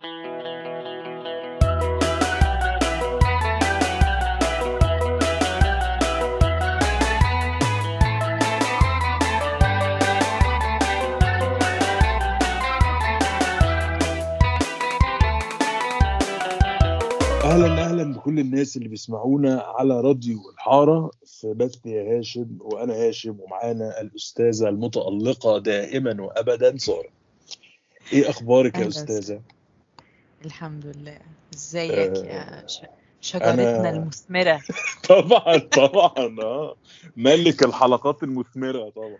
أهلا أهلا بكل الناس اللي بيسمعونا على راديو الحارة. في بث يا هاشم وأنا هاشم ومعانا الأستاذة المتألقة دائما وابدا سارة. إيه أخبارك يا أستاذة؟ الحمد لله. ازيك آه، يا ش- شجرتنا أنا المثمرة. طبعا طبعا آه. ملك الحلقات المثمرة طبعا.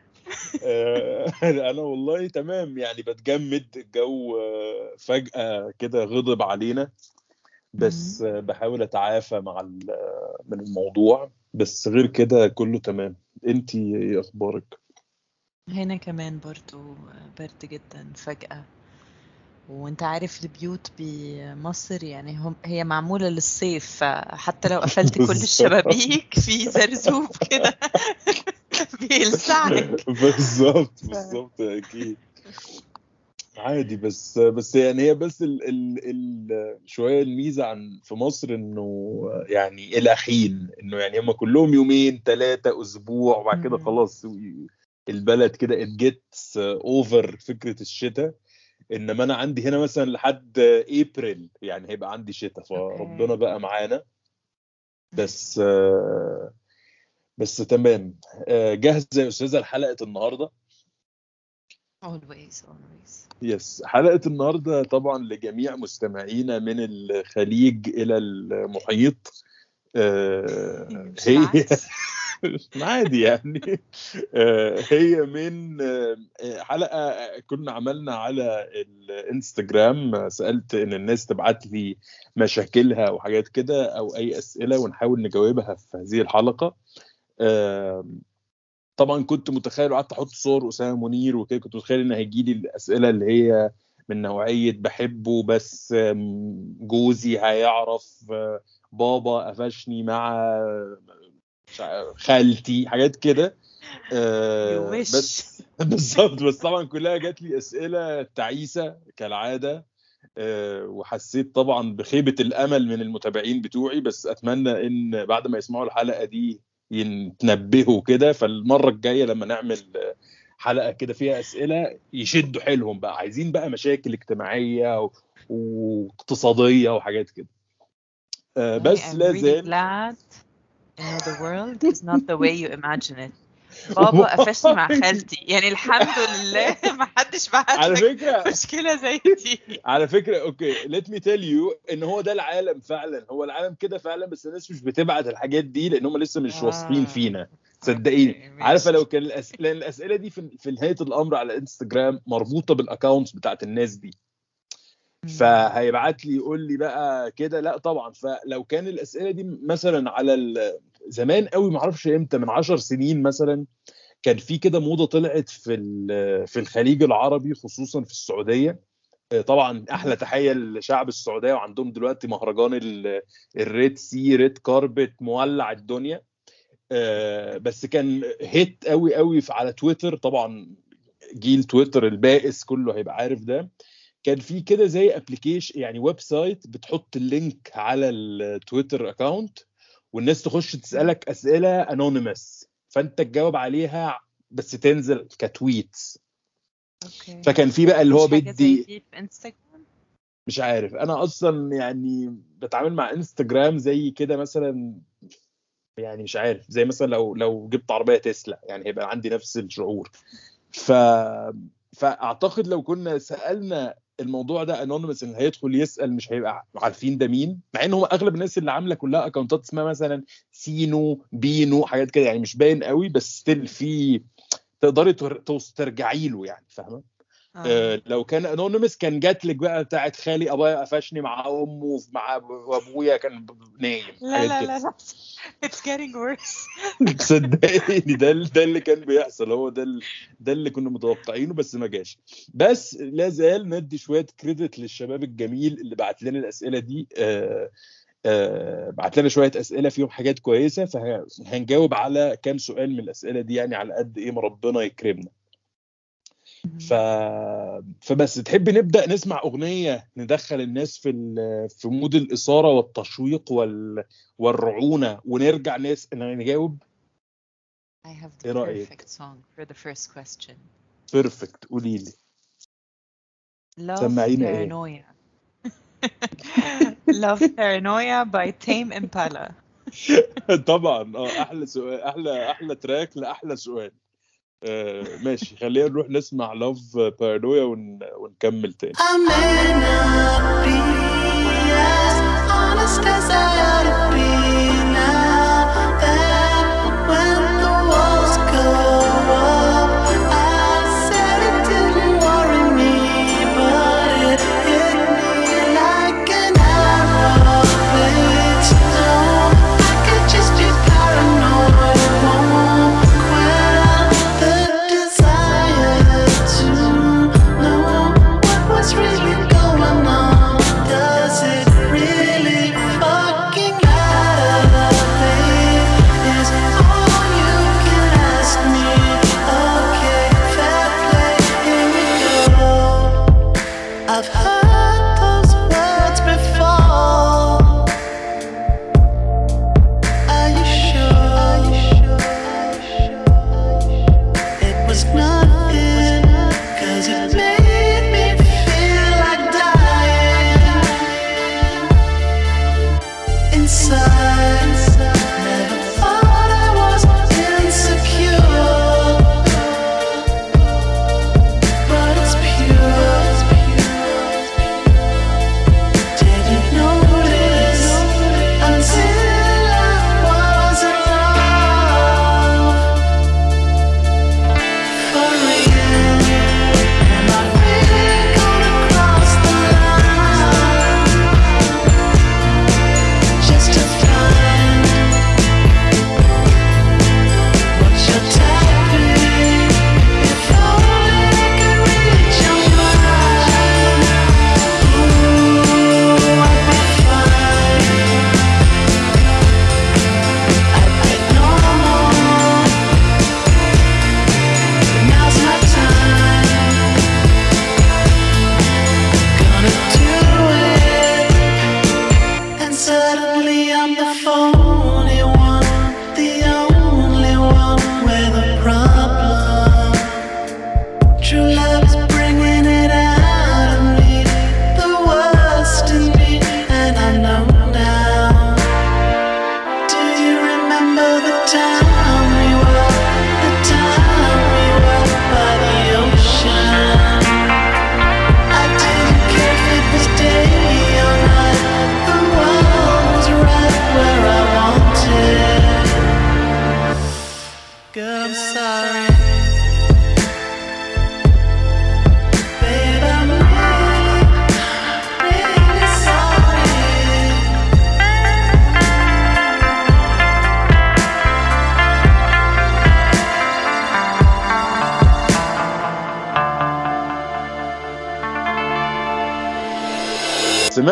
آه، أنا والله تمام. يعني بتجمد الجو آه، فجأة كده غضب علينا. بس. آه، بحاول أتعافى مع آه، من الموضوع. بس غير كده كله تمام. انتي إيه أخبارك؟ هنا كمان برضو برد جدا فجأة. وانت عارف البيوت بمصر يعني هم هي معمولة للصيف فحتى لو قفلت كل الشبابيك في زرزوب كده بيلسعك بالظبط. بالظبط أكيد عادي بس بس يعني هي بس ال ال ال شوية الميزة عن في مصر إنه يعني إلى حين إنه يعني هم كلهم يومين ثلاثة أسبوع وبعد كده. خلاص البلد كده it gets over فكرة الشتاء إنما أنا عندي هنا مثلا لحد ابريل يعني هيبقى عندي شتاء فربنا بقى معانا. بس بس تمام. جاهزه يا أستاذة لحلقة النهارده؟ Always always. Yes حلقة النهارده طبعا لجميع مستمعينا من الخليج إلى المحيط. آه، هي عادي يعني. آه، هي من آه، حلقة كنا عملنا على الانستجرام سألت إن الناس تبعت لي مشاكلها وحاجات كده أو أي أسئلة ونحاول نجاوبها في هذه الحلقة. طبعا كنت متخيل وقعدت أحط صور أسامة منير وكده كنت متخيل إن هيجي لي الأسئلة اللي هي من نوعية بحبه بس جوزي هيعرف آه، بابا قفشني مع خالتي حاجات كده. آه، بس بالظبط. بس طبعا كلها جات لي أسئلة تعيسة كالعادة. آه، وحسيت طبعا بخيبة الأمل من المتابعين بتوعي. بس أتمنى إن بعد ما يسمعوا الحلقة دي يتنبهوا كده. فالمرة الجاية لما نعمل حلقة كده فيها أسئلة يشدوا حيلهم بقى. عايزين بقى مشاكل اجتماعية و- واقتصادية وحاجات كده. آه، بس am really glad you know the world is not the way you imagine it. بابا قفشني مع خالتي. يعني الحمد لله ما حدش بعت على فكرة. مشكلة زي دي. على فكرة okay. Let me tell you إن هو ده العالم فعلا. هو العالم كده فعلا بس الناس مش بتبعت الحاجات دي لأن هم لسه مش واثقين آه. فينا. صدقيني. عارفة لو كان الأس... لأن الأسئلة دي في, في نهاية الأمر على انستجرام مربوطة بال accounts بتاعت الناس دي. فهيبعت لي يقول لي بقى كده. لا طبعا. فلو كان الأسئلة دي مثلا على. زمان قوي ما أعرفش إمتى من عشر سنين مثلا كان في كده موضة طلعت في في الخليج العربي خصوصا في السعودية. طبعا أحلى تحية لشعب السعودية وعندهم دلوقتي مهرجان ال- ال Red Sea red carpet مولع الدنيا. آه، بس كان hit قوي قوي على تويتر. طبعا جيل تويتر البائس كله هيبقى عارف ده. كان في كده زي application يعني website بتحط ال link على التويتر account والناس تخش تسألك أسئلة anonymous فأنت تجاوب عليها بس تنزل ك tweets okay. فكان في بقى اللي هو مفيش حاجة زي بدي دي في انستغرام مش عارف. أنا أصلا يعني بتعامل مع انستجرام زي كده مثلا يعني مش عارف. زي مثلا لو لو جبت عربية تسلا يعني هيبقى عندي نفس الشعور. ف فأعتقد لو كنا سألنا الموضوع ده anonymous اللي هيدخل يسأل مش هيبقى عارفين ده مين؟ مع إن هو أغلب الناس اللي عاملة كلها accountات اسمها مثلا سينو بينو حاجات كده يعني مش باين قوي بس still في تقدري ترجعي له يعني فاهمة؟ آه آه، لو كان anonymous كان جات لك بقى بتاعت خالي أبويا قفشني مع أمه مع وأبويا كان نايم لا لا لا it's getting worse. صدقيني ده ده اللي كان بيحصل هو ده ده اللي كنا متوقعينه بس ما جاش. بس لا زال ندي شوية كريدت للشباب الجميل اللي بعت لنا الأسئلة دي آه، آه، بعت لنا شوية أسئلة فيهم حاجات كويسة فهنجاوب على كام سؤال من الأسئلة دي يعني على قد إيه ما ربنا يكرمنا. ف... فبس تحب نبدأ نسمع أغنية ندخل الناس في ال... في مود الإثارة والتشويق وال... والرعونة ونرجع ناس نجاوب I have the إيه رأيك؟ perfect song for the first question. Perfect قولي لي Love سمعينا إيه؟ Paranoia. Love Paranoia by Tame Impala. طبعا آه أحلى سؤال أحلى أحلى track لأحلى سؤال ماشي خلينا نروح نسمع Love Paranoia ون... ونكمل تاني. honest as I ought to be.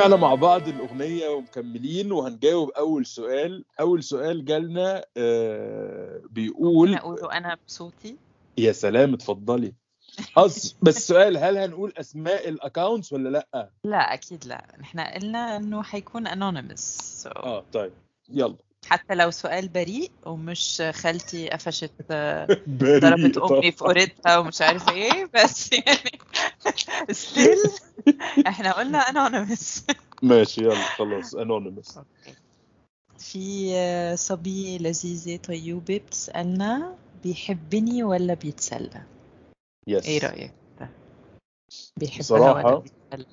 سمعنا مع بعض الأغنية ومكملين وهنجاوب أول سؤال. أول سؤال جالنا آه بيقول أقوله أنا بصوتي. يا سلام اتفضلي. أص بس السؤال هل هنقول أسماء الأكاونتس ولا لأ؟ لا أكيد لا. إحنا قلنا إنه حيكون anonymous so. آه طيب. يلا. حتى لو سؤال بريء ومش خالتي قفشت آه، ضربت أمي في. قريتها ومش عارف إيه بس يعني. Still إحنا قلنا anonymous. ماشي يلا خلاص انونيمس في آه، صبية لذيذة طيوبة بتسألنا بيحبني ولا بيتسلى؟ يس إيه رأيك؟ بصراحة ولا بيتسلى؟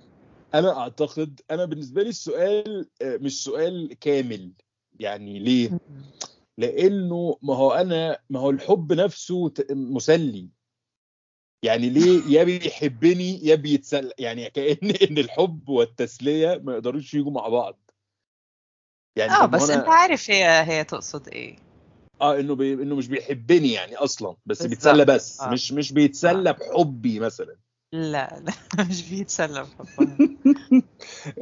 أنا أعتقد أنا بالنسبة لي السؤال آه، مش سؤال كامل يعني ليه مم. لأنه ما هو أنا ما هو الحب نفسه مسلي يعني ليه يا بيحبني يا بيتسلى يعني كأن إن الحب والتسلية ما يقدروش يجوا مع بعض. يعني آه بس أنت عارف هي هي تقصد إيه. آه إنه بي... إنه مش بيحبني يعني أصلا بس بالظبط. بيتسلى بس آه. مش مش بيتسلى بحبي مثلا. لا لا مش بيتسلى بحبها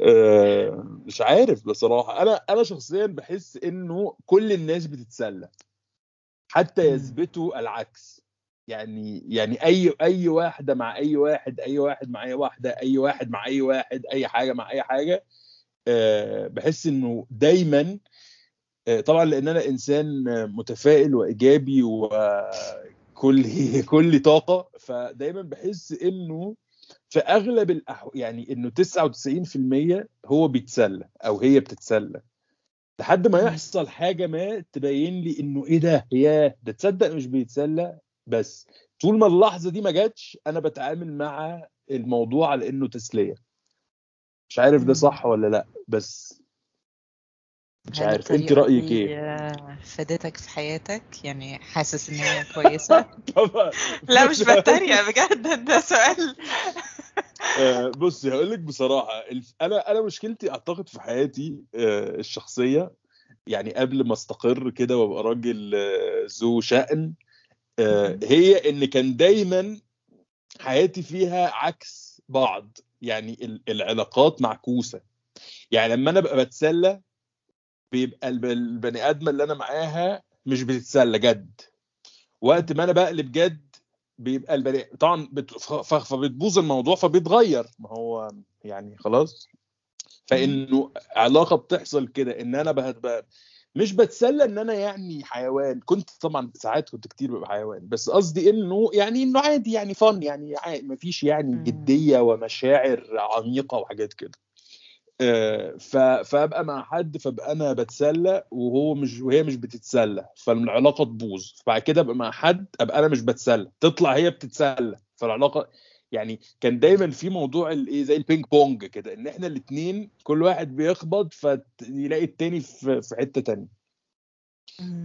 آه، مش عارف بصراحة. أنا أنا شخصيا بحس إنه كل الناس بتتسلى حتى. يثبتوا العكس. يعني يعني أي أي واحدة مع أي واحد أي واحد مع أي واحدة أي واحد مع أي واحد أي حاجة مع أي حاجة آه، بحس إنه دايما آه، طبعا لأن أنا إنسان متفائل وإيجابي وكل كل طاقة فدايما بحس إنه في أغلب الأحو... يعني إنه 99% هو بيتسلى أو هي بتتسلى لحد ما. يحصل حاجة ما تبين لي إنه إيه ده ياه ده تصدق مش بيتسلى بس طول ما اللحظة دي ما جاتش أنا بتعامل مع الموضوع على إنه تسلية. مش عارف ده مم. صح ولا لأ بس مش عارف. انت رأيك إيه؟ فادتك في حياتك؟ يعني حاسس إن هي كويسة؟ طبعا. لا مش بتريق بجد ده سؤال. آه، بصي هقول لك بصراحة أنا أنا مشكلتي أعتقد في حياتي آه، الشخصية يعني قبل ما أستقر كده وأبقى راجل آه، ذو شأن. هي إن كان دايما حياتي فيها عكس بعض يعني ال- العلاقات معكوسة. يعني لما أنا ببقى بتسلى بيبقى الب- البني آدمة اللي أنا معاها مش بتتسلى جد. وقت ما أنا بقلب جد بيبقى البني طبعا بت... فبتبوظ الموضوع فبيتغير. ما هو يعني خلاص. فإنه علاقة بتحصل كده إن أنا بهت... مش بتسلى إن أنا يعني حيوان كنت طبعا ساعات كنت كتير ببقى حيوان بس قصدي إنه يعني إنه عادي يعني فن يعني مفيش يعني. جدية ومشاعر عميقة وحاجات كده آه،. فأبقى مع حد فأبقى أنا بتسلى وهو مش وهي مش بتتسلى فالعلاقة تبوظ فبعد كده أبقى مع حد أبقى أنا مش بتسلى تطلع هي بتتسلى فالعلاقة يعني كان دايما في موضوع الايه زي ال ping pong كده إن إحنا الاثنين كل واحد بيخبط فيلاقي التاني في في حتة تانية.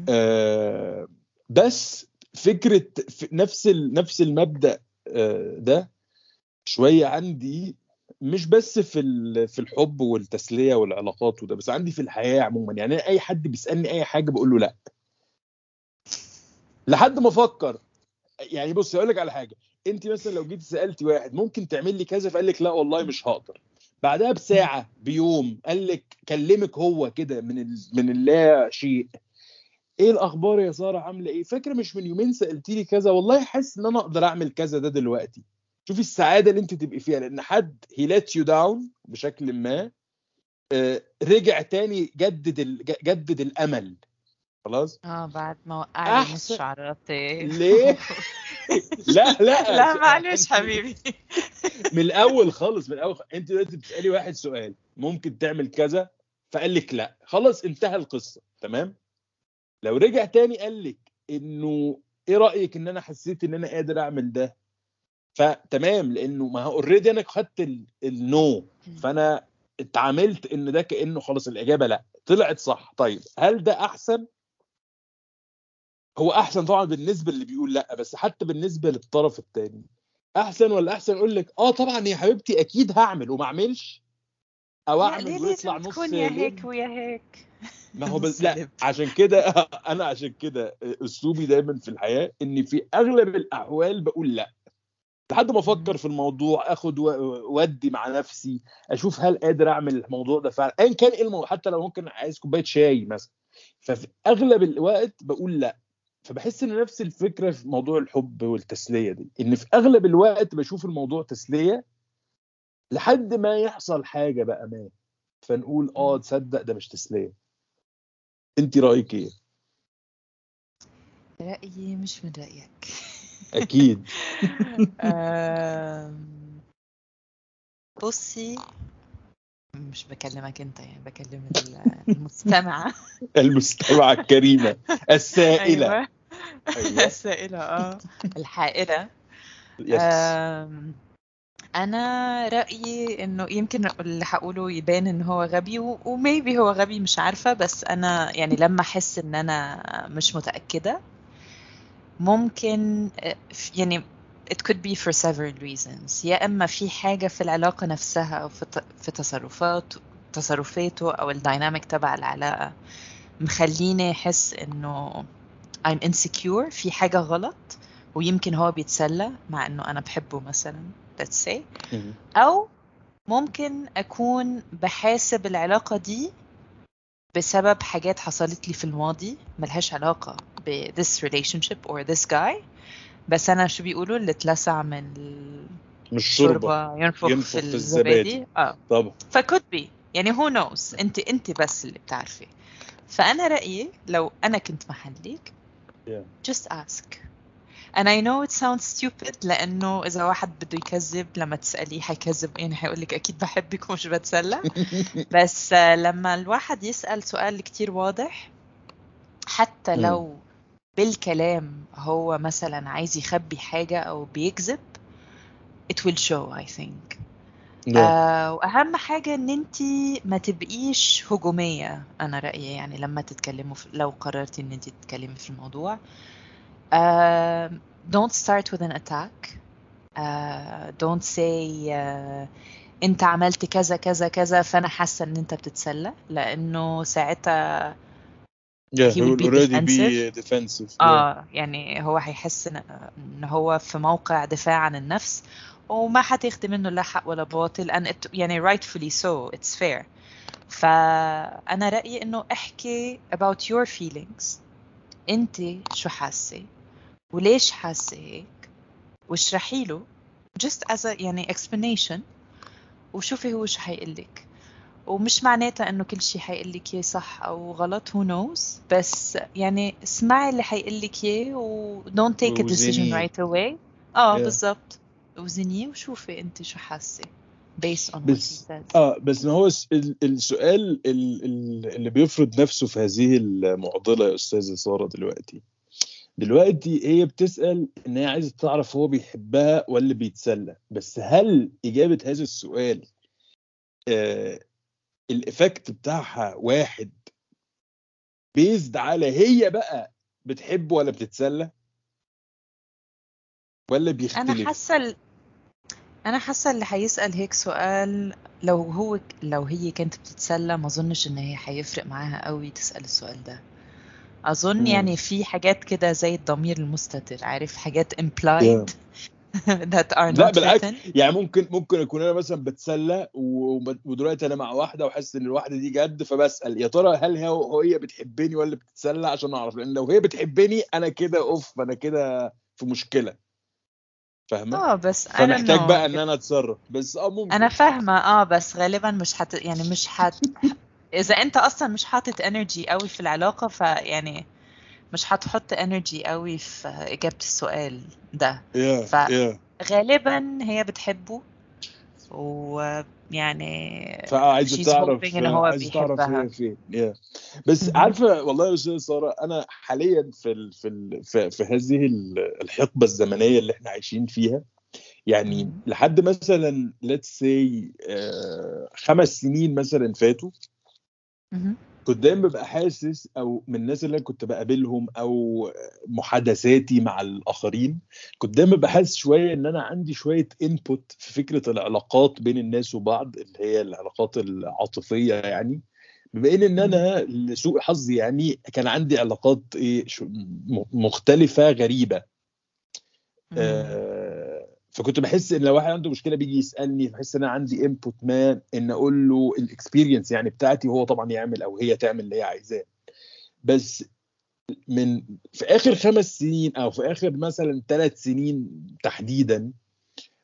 آه، بس فكرة ف- نفس نفس المبدأ آه، ده شوية عندي مش بس في في الحب والتسلية والعلاقات وده بس عندي في الحياة عموما. يعني أي حد بيسألني أي حاجة بقول له لأ. لحد ما أفكر. يعني بص أقول لك على حاجة. انت مثلا لو جيت سألتي واحد ممكن تعمل لي كذا؟ فقال لك لا والله مش هقدر. بعدها بساعة بيوم قال لك كلمك هو كده من ال... من اللا شيء. إيه الأخبار يا سارة؟ عاملة إيه؟ فاكرة مش من يومين سألتي لي كذا؟ والله حاسس إن أنا أقدر أعمل كذا ده دلوقتي. شوفي السعادة اللي انت تبقي فيها لأن حد هي let you down بشكل ما آه، رجع تاني جدد ال... جدد الأمل. خلاص؟ آه بعد ما وقع لي نص شعراتي ليه؟ لا لا لا معلش حبيبي. من الأول خالص من الأول أنت دلوقتي بتسألي واحد سؤال ممكن تعمل كذا؟ فقال لك لا. خلاص انتهى القصة تمام؟ لو رجع تاني قال لك إنه إيه رأيك إن أنا حسيت إن أنا قادر أعمل ده؟ فتمام لأنه ما هو اوريدي أنا خدت ال- النو فأنا اتعاملت إن ده كأنه خلاص الإجابة لا. طلعت صح. طيب هل ده أحسن؟ هو أحسن طبعا بالنسبة اللي بيقول لأ بس حتى بالنسبة للطرف الثاني أحسن ولا أحسن؟ أقول لك آه طبعا يا حبيبتي أكيد هعمل وما أعملش. أو أعمل ويطلع نص تكون يا هيك ويا هيك؟ ما هو بس لا. عشان كده أنا عشان كده أسلوبي دايما في الحياة اني في أغلب الأحوال بقول لأ. لحد ما أفكر في الموضوع آخد ودي مع نفسي أشوف هل قادر أعمل الموضوع ده فعلا. ايا كان إيه الموضوع حتى لو ممكن عايز كوباية شاي مثلا. ففي أغلب الوقت بقول لأ. فبحس إن نفس الفكرة في موضوع الحب والتسلية دي إن في أغلب الوقت بشوف الموضوع تسلية لحد ما يحصل حاجة بقى ما فنقول آه. تصدق ده مش تسلية. انت رأيك إيه؟ رأيي مش من رأيك. أكيد. بصي مش بكلمك أنت يعني بكلم ال- المستمعة. المستمعة الكريمة السائلة. أيوه أيوة. السائلة آه. الحائرة يس آم، أنا رأيي إنه يمكن اللي هقوله يبان إن هو غبي وميبي هو غبي مش عارفة بس أنا يعني لما أحس إن أنا مش متأكدة ممكن آه، يعني it could be for several reasons. يا إما في حاجة في العلاقة نفسها أو في تصرفات تصرفاته أو الديناميك تبع العلاقة مخليني أحس إنه I'm insecure في حاجة غلط ويمكن هو بيتسلى مع إنه أنا بحبه مثلا let's say. أو ممكن أكون بحاسب العلاقة دي بسبب حاجات حصلت لي في الماضي ملهاش علاقة ب this relationship or this guy. بس أنا شو بيقولوا؟ اللي اتلسع من مش شوربه الشوربة ينفخ, ينفخ في. الزبادي. آه. طبعا. فكود بي يعني هو نوز انت أنت بس اللي بتعرفي. فأنا رأيي لو أنا كنت محلك Yeah. just ask and I know it sounds stupid لأنه إذا واحد بده يكذب لما تسأليه حيكذب يعني حيقول لك أكيد بحبك ومش بتسلى بس لما الواحد يسأل سؤال كتير واضح حتى. لو بالكلام هو مثلا عايز يخبي حاجة أو بيكذب it will show I think. آه وأهم حاجة إن انت ما تبقيش هجومية أنا رأيي يعني لما تتكلموا في لو قررتي إن انت تتكلمي في الموضوع آه don't start with an attack آه don't say آه أنت عملت كذا كذا كذا فأنا حاسة إن أنت بتتسلى لأنه ساعتها Yeah, he will already be defensive. defensive. Yeah. آه يعني هو هيحس إن هو في موقع دفاع عن النفس وما حتاخدي منه لا حق ولا باطل. And it يعني rightfully so it's fair. فأنا رأيي إنه احكي about your feelings. أنت شو حاسة؟ وليش حاسة هيك؟ واشرحي له. Just as a يعني explanation. وشوفي هو شو حيقلك ومش معناتها إنه كل شيء حيقلك إياه صح أو غلط. Who knows? بس يعني اسمعي اللي حيقلك إياه و don't take a decision right away. آه Yeah. بالضبط. وزنيه وشوفي أنت شو حاسة based on what he بس says. آه بس ما هو الس- ال- السؤال ال- ال- اللي بيفرض نفسه في هذه المعضلة يا أستاذة سارة دلوقتي. دلوقتي هي بتسأل إن هي عايزة تعرف هو بيحبها ولا بيتسلى. بس هل إجابة هذا السؤال آه ال effect بتاعها واحد بيزد على هي بقى بتحب ولا بتتسلى؟ ولا أنا بيختلف؟ حاسة ال- أنا حاسة اللي حيسال هيك سؤال لو هو لو هي كانت بتتسلى ما أظنش إن هي حيفرق معاها قوي تسأل السؤال ده. أظن مم. يعني في حاجات كده زي الضمير المستتر عارف حاجات implied that are لا not بالعكس. written. يعني ممكن ممكن أكون أنا مثلا بتسلى ودلوقتي أنا مع واحدة وحاسس إن الواحدة دي جد فبسأل يا ترى هل هي هي بتحبني ولا بتتسلى؟ عشان أعرف لأن لو هي بتحبني أنا كده أوف أنا كده في مشكلة. فاهمة؟ آه بس فمحتاج know. بقى إن أنا أتصرف. بس آه ممكن. أنا فاهمة آه بس غالبا مش حت يعني مش حت إذا أنت أصلا مش حاطط energy قوي في العلاقة فيعني مش هتحط energy قوي في إجابة السؤال ده. يا ف- يا غالبا هي بتحبه ويعني فعايزه she's تعرف إن هو عايزه تعرف. هي فين يا بس. عارفة والله يا أستاذة سارة أنا حاليا في ال في ال في, في هذه ال- الحقبة الزمنية اللي إحنا عايشين فيها يعني. لحد مثلا let's say آه، خمس سنين مثلا فاتوا كنت دايما ببقى حاسس أو من الناس اللي كنت بقابلهم أو محادثاتي مع الآخرين كنت دايما ببقى حاسس شوية إن أنا عندي شوية input في فكرة العلاقات بين الناس وبعض اللي هي العلاقات العاطفية يعني. بما إن إن أنا لسوء حظي يعني كان عندي علاقات إيه مختلفة غريبة. آه، فكنت بحس إن لو واحد عنده مشكلة بيجي يسألني بحس إن أنا عندي input ما إن أقول له ال experience يعني بتاعتي وهو طبعا يعمل أو هي تعمل اللي هي عايزاه. بس من في آخر خمس سنين أو في آخر مثلا ثلاث سنين تحديدا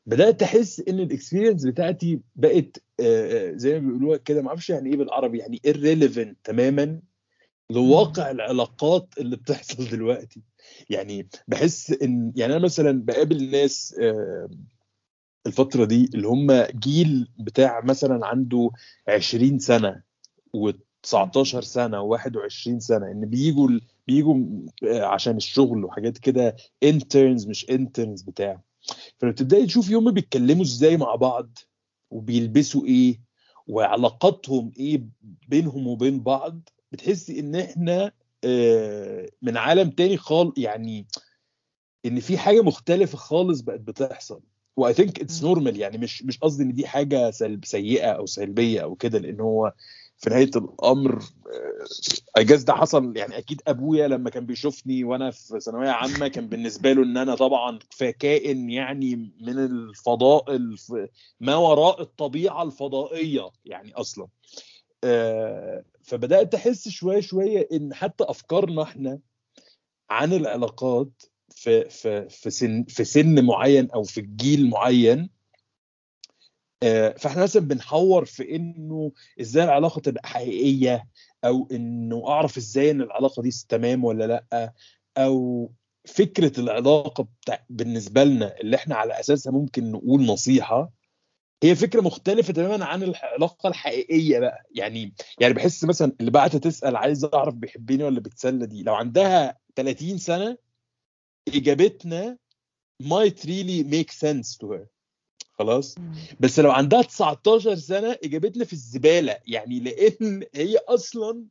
بدأت أحس إن الاكسبيرينس بتاعتي بقت آه، آه، زي ما بيقولوها كده ما أعرفش يعني إيه بالعربي يعني irrelevant تماما. لواقع العلاقات اللي بتحصل دلوقتي. يعني بحس إن يعني أنا مثلا بقابل ناس آه، الفترة دي اللي هم جيل بتاع مثلا عنده 20 سنة و19 سنة و21 سنة إن بيجوا بيجوا آه، عشان الشغل وحاجات كده انترنز مش انترنز بتاع. فبتبدأي تشوفي هم بيتكلموا إزاي مع بعض وبيلبسوا إيه وعلاقاتهم إيه بينهم وبين بعض بتحسي إن إحنا آه، من عالم تاني خال يعني إن في حاجة مختلفة خالص بقت بتحصل و I think it's. normal يعني مش مش قصدي إن دي حاجة سلب سيئة أو سلبية أو كده لأن هو في نهاية الأمر ages ده حصل يعني أكيد أبويا لما كان بيشوفني وأنا في ثانوية عامة كان بالنسبة له إن أنا طبعا كائن يعني من الفضاء الف... ما وراء الطبيعة الفضائية يعني أصلا آه، فبدأت أحس شوية شوية إن حتى أفكارنا إحنا عن العلاقات في في في سن في سن معين أو في الجيل معين آه، فإحنا مثلا بنحور في إنه إزاي العلاقة تبقى حقيقية أو إنه أعرف إزاي إن العلاقة دي تمام ولا لأ أو فكرة العلاقة بالنسبة لنا اللي إحنا على أساسها ممكن نقول نصيحة. هي فكرة مختلفة تماما عن العلاقة الحقيقية بقى. يعني يعني بحس مثلا اللي بعت تسأل عايز أعرف بيحبني ولا بيتسلى دي. لو عندها 30 سنة إجابتنا might really make sense to her. خلاص؟ بس لو عندها 19 سنة إجابتنا في الزبالة. يعني لأن هي أصلا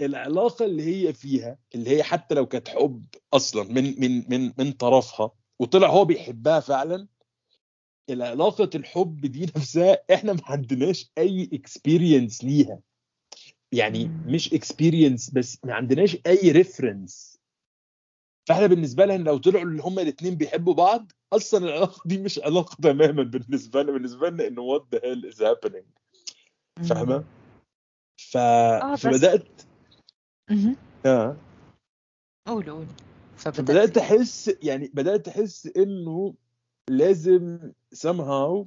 العلاقة اللي هي فيها اللي هي حتى لو كانت حب أصلا من من من من طرفها وطلع هو بيحبها فعلا العلاقة الحب دي نفسها إحنا ما عندناش أي اكسبيرينس ليها يعني. مش experience بس ما عندناش أي reference فاحنا بالنسبة لنا لو طلعوا اللي هما الاثنين بيحبوا بعض أصلا العلاقة دي مش علاقة تماما بالنسبة لنا بالنسبة لنا انه what the hell is happening فاهمة؟ ف... آه، فبدأت. آه. قول قول فبدأت فبدأت أحس يعني بدأت أحس إنه لازم somehow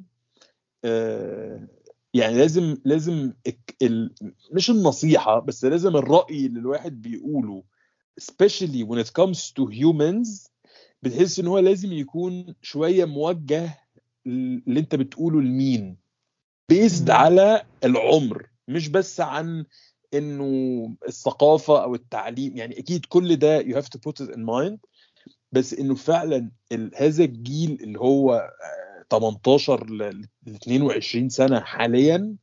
آه يعني لازم لازم ال مش النصيحة بس لازم الرأي اللي الواحد بيقوله especially when it comes to humans بتحس إن هو لازم يكون شوية موجه اللي أنت بتقوله لمين بيزد. على العمر مش بس عن إنه الثقافة أو التعليم يعني أكيد كل ده you have to put it in mind بس إنه فعلا هذا الجيل اللي هو آه، 18 ل ل 22 سنة حاليا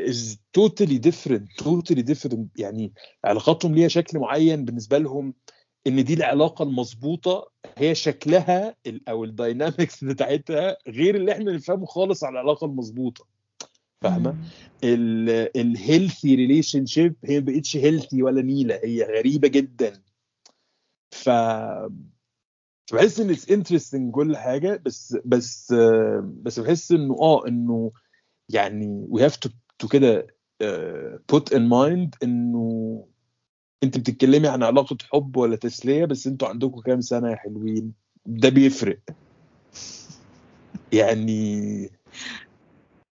is totally different totally different. يعني علاقاتهم ليها شكل معين بالنسبة لهم إن دي العلاقة المظبوطة هي شكلها أو ال dynamics بتاعتها غير اللي إحنا نفهمه خالص على العلاقة المظبوطة. فاهمة. ال healthy relationship هي ما بقتش healthy ولا نيلة هي غريبة جدا. ف بحس إن it's interesting كل حاجة بس بس بس بحس إنه آه إنه يعني we have to كده put in mind إنه أنت بتتكلمي عن علاقة حب ولا تسلية بس أنتوا عندكم كام سنة يا حلوين؟ ده بيفرق. يعني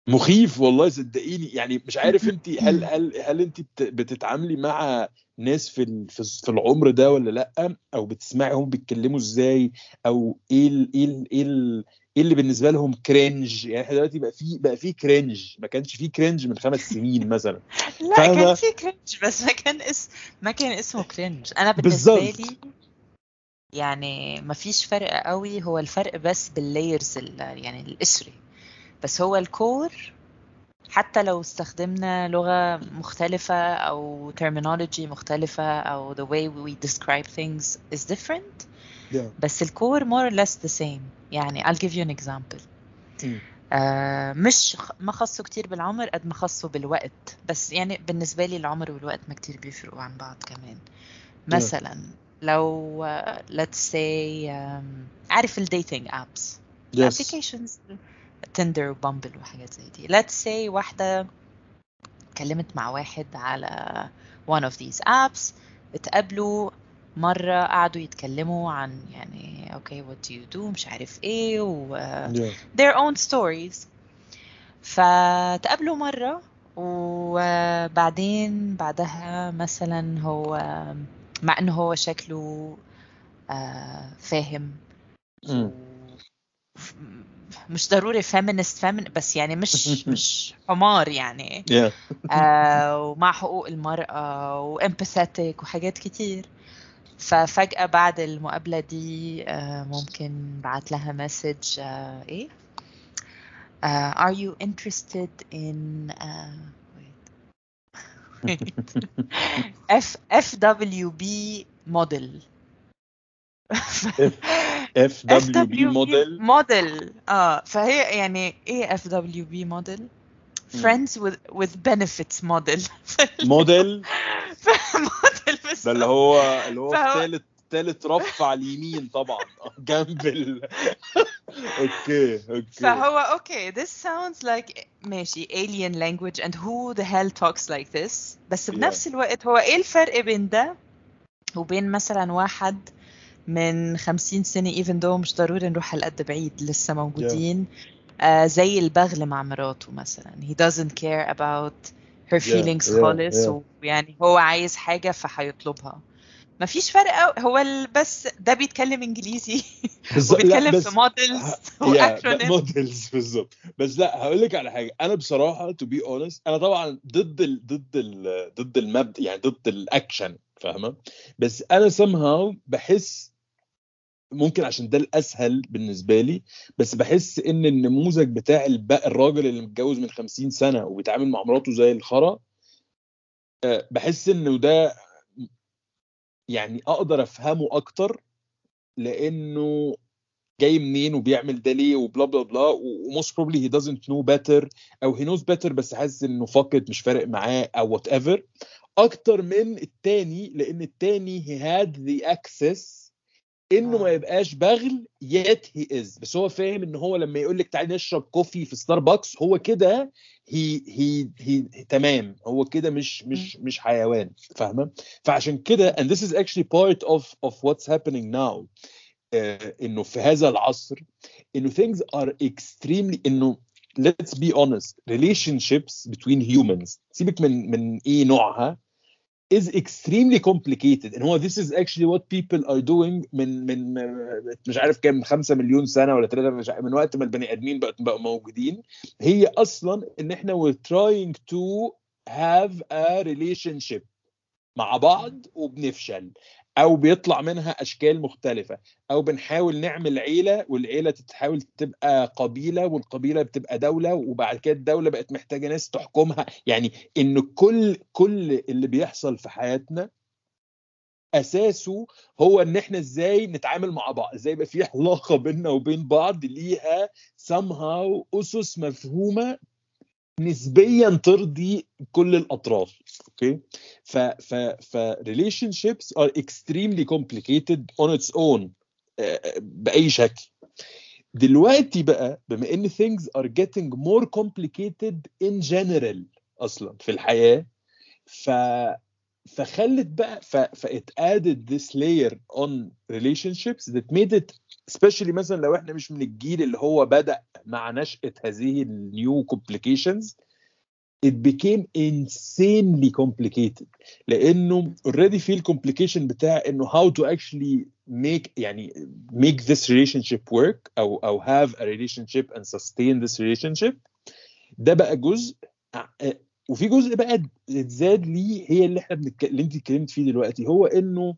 مخيف والله صدقيني. يعني مش عارف انت هل هل هل انت بت- بتتعاملي مع ناس في في العمر ده ولا لأ؟ أو بتسمعي هم بيتكلموا إزاي؟ أو إيه ال إيه ال إيه ال إيه اللي بالنسبة لهم cringe يعني إحنا دلوقتي بقى في بقى في cringe ما كانش في cringe من خمس سنين مثلا. لا؟ كان في cringe بس ما كان اس ما كان اسمه cringe أنا بالنسبة بالظبط. لي يعني ما فيش فرق قوي. هو الفرق بس بال layers يعني الإسري. بس هو ال core حتى لو استخدمنا لغة مختلفة أو terminology مختلفة أو the way we describe things is different. Yeah. بس الكور more or less the same. يعني I'll give you an example. مم. آه مش ما خصه كتير بالعمر قد ما خصه بالوقت. بس يعني بالنسبة لي العمر والوقت ما كتير بيفرقوا عن بعض كمان. مثلا لو آه، let's say um, عارف ال dating apps. Yes. applications. تندر وبامبل وحاجات زي دي. Let's say واحدة اتكلمت مع واحد على one of these apps اتقابلوا مرة قعدوا يتكلموا عن يعني okay what do you do مش عارف إيه و yeah. their own stories. فتقابلوا مرة وبعدين بعدها مثلا هو مع انه هو شكله آه، فاهم. مش ضروري feminist feminist بس يعني مش مش حمار يعني yeah. آه ومع حقوق المرأة وامباثيتك وحاجات كتير ففجأة بعد المقابلة دي آه ممكن بعت لها مسج آه إيه آه are you interested in uh, wait. wait. F FWB model FWB موديل موديل آه فهي يعني إيه FWB model friends with with benefits model. model model بس. ده اللي هو اللي هو تالت تالت رف على اليمين طبعا. جنب ال okay okay. فهو okay this sounds like ماشي alien language and who the hell talks like this. بس Yeah. بنفس الوقت هو إيه الفرق بين ده وبين مثلا واحد من 50 سنة even though مش ضروري نروح هالقد بعيد لسه موجودين. آه زي البغل مع مراته مثلا. He doesn't care about her Yeah, feelings yeah, خالص yeah. ويعني هو عايز حاجة فهيطلبها. ما فيش فرق هو بس ده بيتكلم إنجليزي. وبيتكلم في و acronym models بالظبط. بس لا هقول لك على حاجة. أنا بصراحة to be honest أنا طبعا ضد ال ضد ال ضد المبدأ يعني ضد الأكشن فاهمة؟ بس أنا somehow بحس ممكن عشان ده الأسهل بالنسبة لي بس بحس إن النموذج بتاع الراجل اللي متجوز من 50 سنة وبيتعامل مع مراته زي الخرا آه، بحس إنه ده يعني أقدر أفهمه أكتر لإنه جاي منين وبيعمل ده ليه و blah blah blah و most probably he doesn't know better أو he knows better بس حاسس إنه فقط مش فارق معاه أو whatever أكتر من التاني لإن التاني he had the access انه ما آه. يبقاش بغل yet he is. بس هو فاهم إن هو لما يقول لك تعالي نشرب كوفي في ستاربكس هو كده هي هي هي تمام. هو كده مش مش مش حيوان. فاهمة؟ فعشان كده and this is actually part of of what's happening now آه، إنه في هذا العصر إنه things are extremely إنه let's be honest relationships between humans. سيبك من من إيه نوعها. Is extremely complicated. And هو this is actually what people are doing من من مش عارف كام 5 مليون سنة ولا 3 مش عارف من وقت ما البني آدمين بقوا بقوا موجودين. هي أصلا إن إحنا we're trying to have a relationship مع بعض وبنفشل. أو بيطلع منها أشكال مختلفة. أو بنحاول نعمل عيلة والعيلة تتحاول تبقى قبيلة والقبيلة بتبقى دولة وبعد كده الدولة بقت محتاجة ناس تحكمها. يعني إن كل كل اللي بيحصل في حياتنا أساسه هو إن إحنا إزاي نتعامل مع بعض إزاي يبقى في علاقة بيننا وبين بعض ليها somehow أسس مفهومة نسبيا ترضي كل الاطراف أوكي ف ف ف relationships are extremely complicated on its own آه، باي شكل دلوقتي بقى بما ان things are getting more complicated in general أصلا في الحياة ف فخلت بقى ف ف it added this layer on relationships that made it especially مثلا لو إحنا مش من الجيل اللي هو بدأ مع نشأة هذه النيو complications it became insanely complicated لأنه already في ال complication بتاع انه how to actually make يعني make this relationship work أو أو have a relationship and sustain this relationship ده بقى جزء آه، وفي جزء بقى اتزاد ليه هي اللي إحنا بنتك... اللي انت اتكلمت فيه دلوقتي. هو انه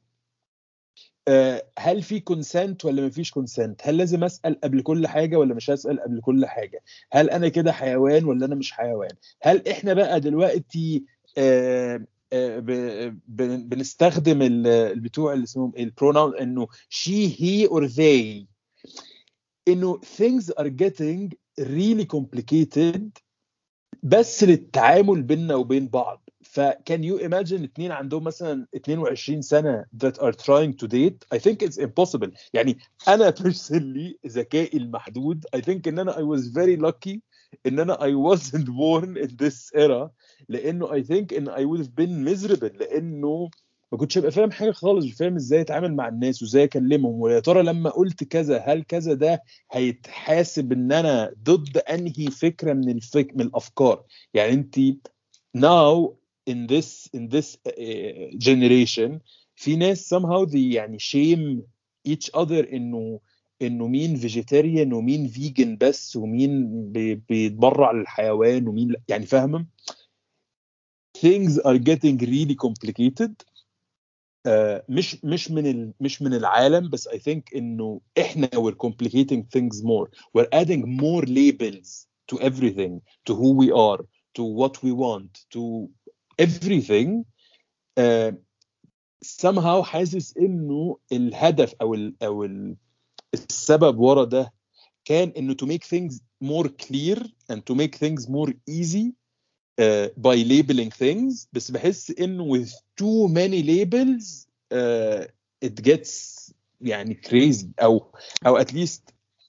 آه، هل في consent ولا ما فيش consent هل لازم أسأل قبل كل حاجة ولا مش هسأل قبل كل حاجة؟ هل أنا كده حيوان ولا أنا مش حيوان؟ هل إحنا بقى دلوقتي آه، آه، بنستخدم ال- البتوع اللي اسمهم البروناون إنه she he or they. إنه things are getting really complicated بس للتعامل بيننا وبين بعض فكان يو imagine اتنين عندهم مثلا 22 سنه that are trying to date I think it's impossible يعني أنا personally ذكائي المحدود I think ان أنا I was very lucky ان أنا I wasn't born in this era لأنه I think ان I would have been miserable لأنه ما كنتش ابقى فاهم حاجة خالص فاهم إزاي اتعامل مع الناس وإزاي أكلمهم ويا ترى لما قلت كذا هل كذا ده هيتحاسب إن أنا ضد أنهي فكرة من الفك... من الأفكار؟ يعني انت now in this in this uh, generation في ناس somehow they يعني shame each other إنه إنه مين vegetarian ومين vegan بس ومين بي- بيتبرع للحيوان ومين لا يعني فاهمة؟ things are getting really complicated. مش مش من ال مش من العالم بس I think انه احنا we're complicating things more we're adding more labels to everything to who we are to what we want to everything آه، somehow حاسس انه الهدف او ال او ال السبب ورا ده كان انه to make things more clear and to make things more easy Uh, by labeling things. بس بحس انه with too many labels uh, it gets يعني crazy. أو أو at least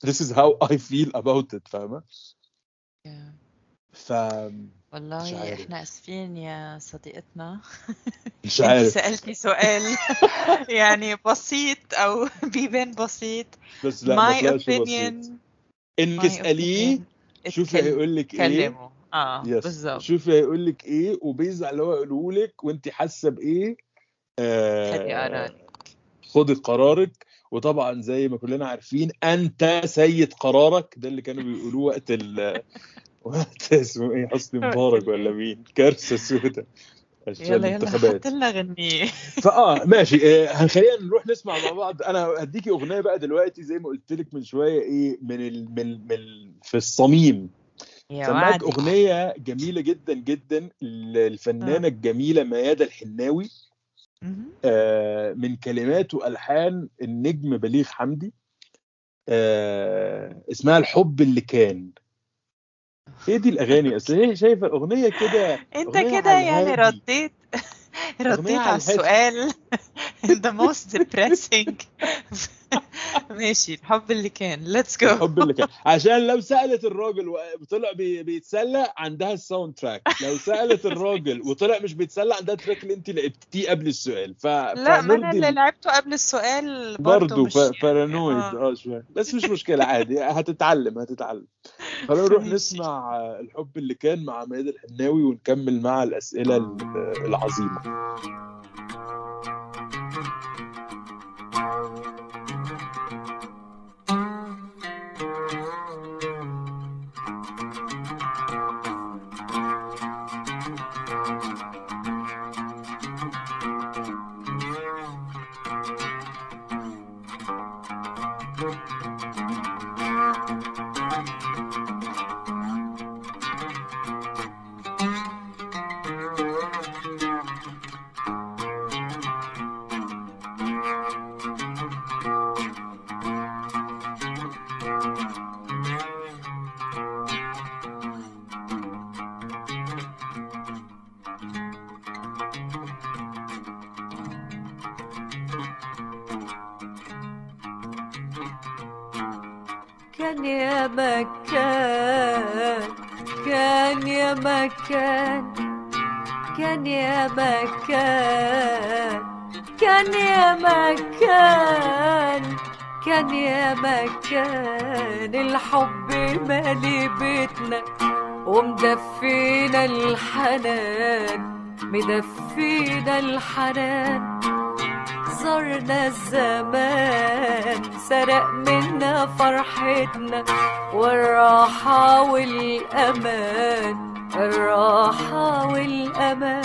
this is how I feel about it فاهمة؟ Yeah. ف والله. إحنا آسفين يا صديقتنا. مش عارف. سألتي سؤال يعني بسيط أو بيبان بسيط. بس لا ما my طلعش بسيط. opinion إنك اسأليه شوفي هيقول لك إيه آه يس. بالظبط شوفي هيقول لك إيه وبيز على اللي هو يقوله لك وانت حاسة بإيه؟ خدي آه قرارك خدي قرارك. وطبعا زي ما كلنا عارفين أنت سيد قرارك. ده اللي كانوا بيقولوه وقت ال وقت اسمه إيه حسني مبارك ولا مين؟ كارثة سوداء عشان يلا حط لنا غنية فآه ماشي. آه، هنخلينا نروح نسمع مع بعض. أنا هديكي أغنية بقى دلوقتي زي ما قلت لك من شوية إيه من ال... من من ال... في الصميم. سمعت أغنية جميلة جدا جدا للفنانة الجميلة ميادة الحناوي. آه، من كلمات والحان النجم بليغ حمدي آه، اسمها الحب اللي كان إيه دي الأغاني أصل هي شايفة الأغنية كده أنت كده يعني. رديت رديت على. السؤال the most depressing ماشي الحب اللي كان. Let's go. الحب اللي كان. عشان لو سألت الراجل وطلع بي- بيتسلى عندها ال soundtrack لو سألت الراجل وطلع مش بيتسلى عندها ال track اللي انت لعبتيه قبل السؤال. ف... لا ما أنا اللي ال- لعبته قبل السؤال برضه ف- paranoid آه. آه شوية. بس مش مشكلة عادي. هتتعلم هتتعلم. خلينا نروح. نسمع الحب اللي كان مع ميادة الحناوي ونكمل مع الأسئلة ال- العظيمة. كان يا مكان كان يا مكان كان يا مكان كان يا مكان كان يا مكان. الحب مالي بيتنا ومدفينا الحنان مدفينا الحنان. زرنا الزمان سرق منا فرحتنا والراحة والأمان. الراحة والأمان.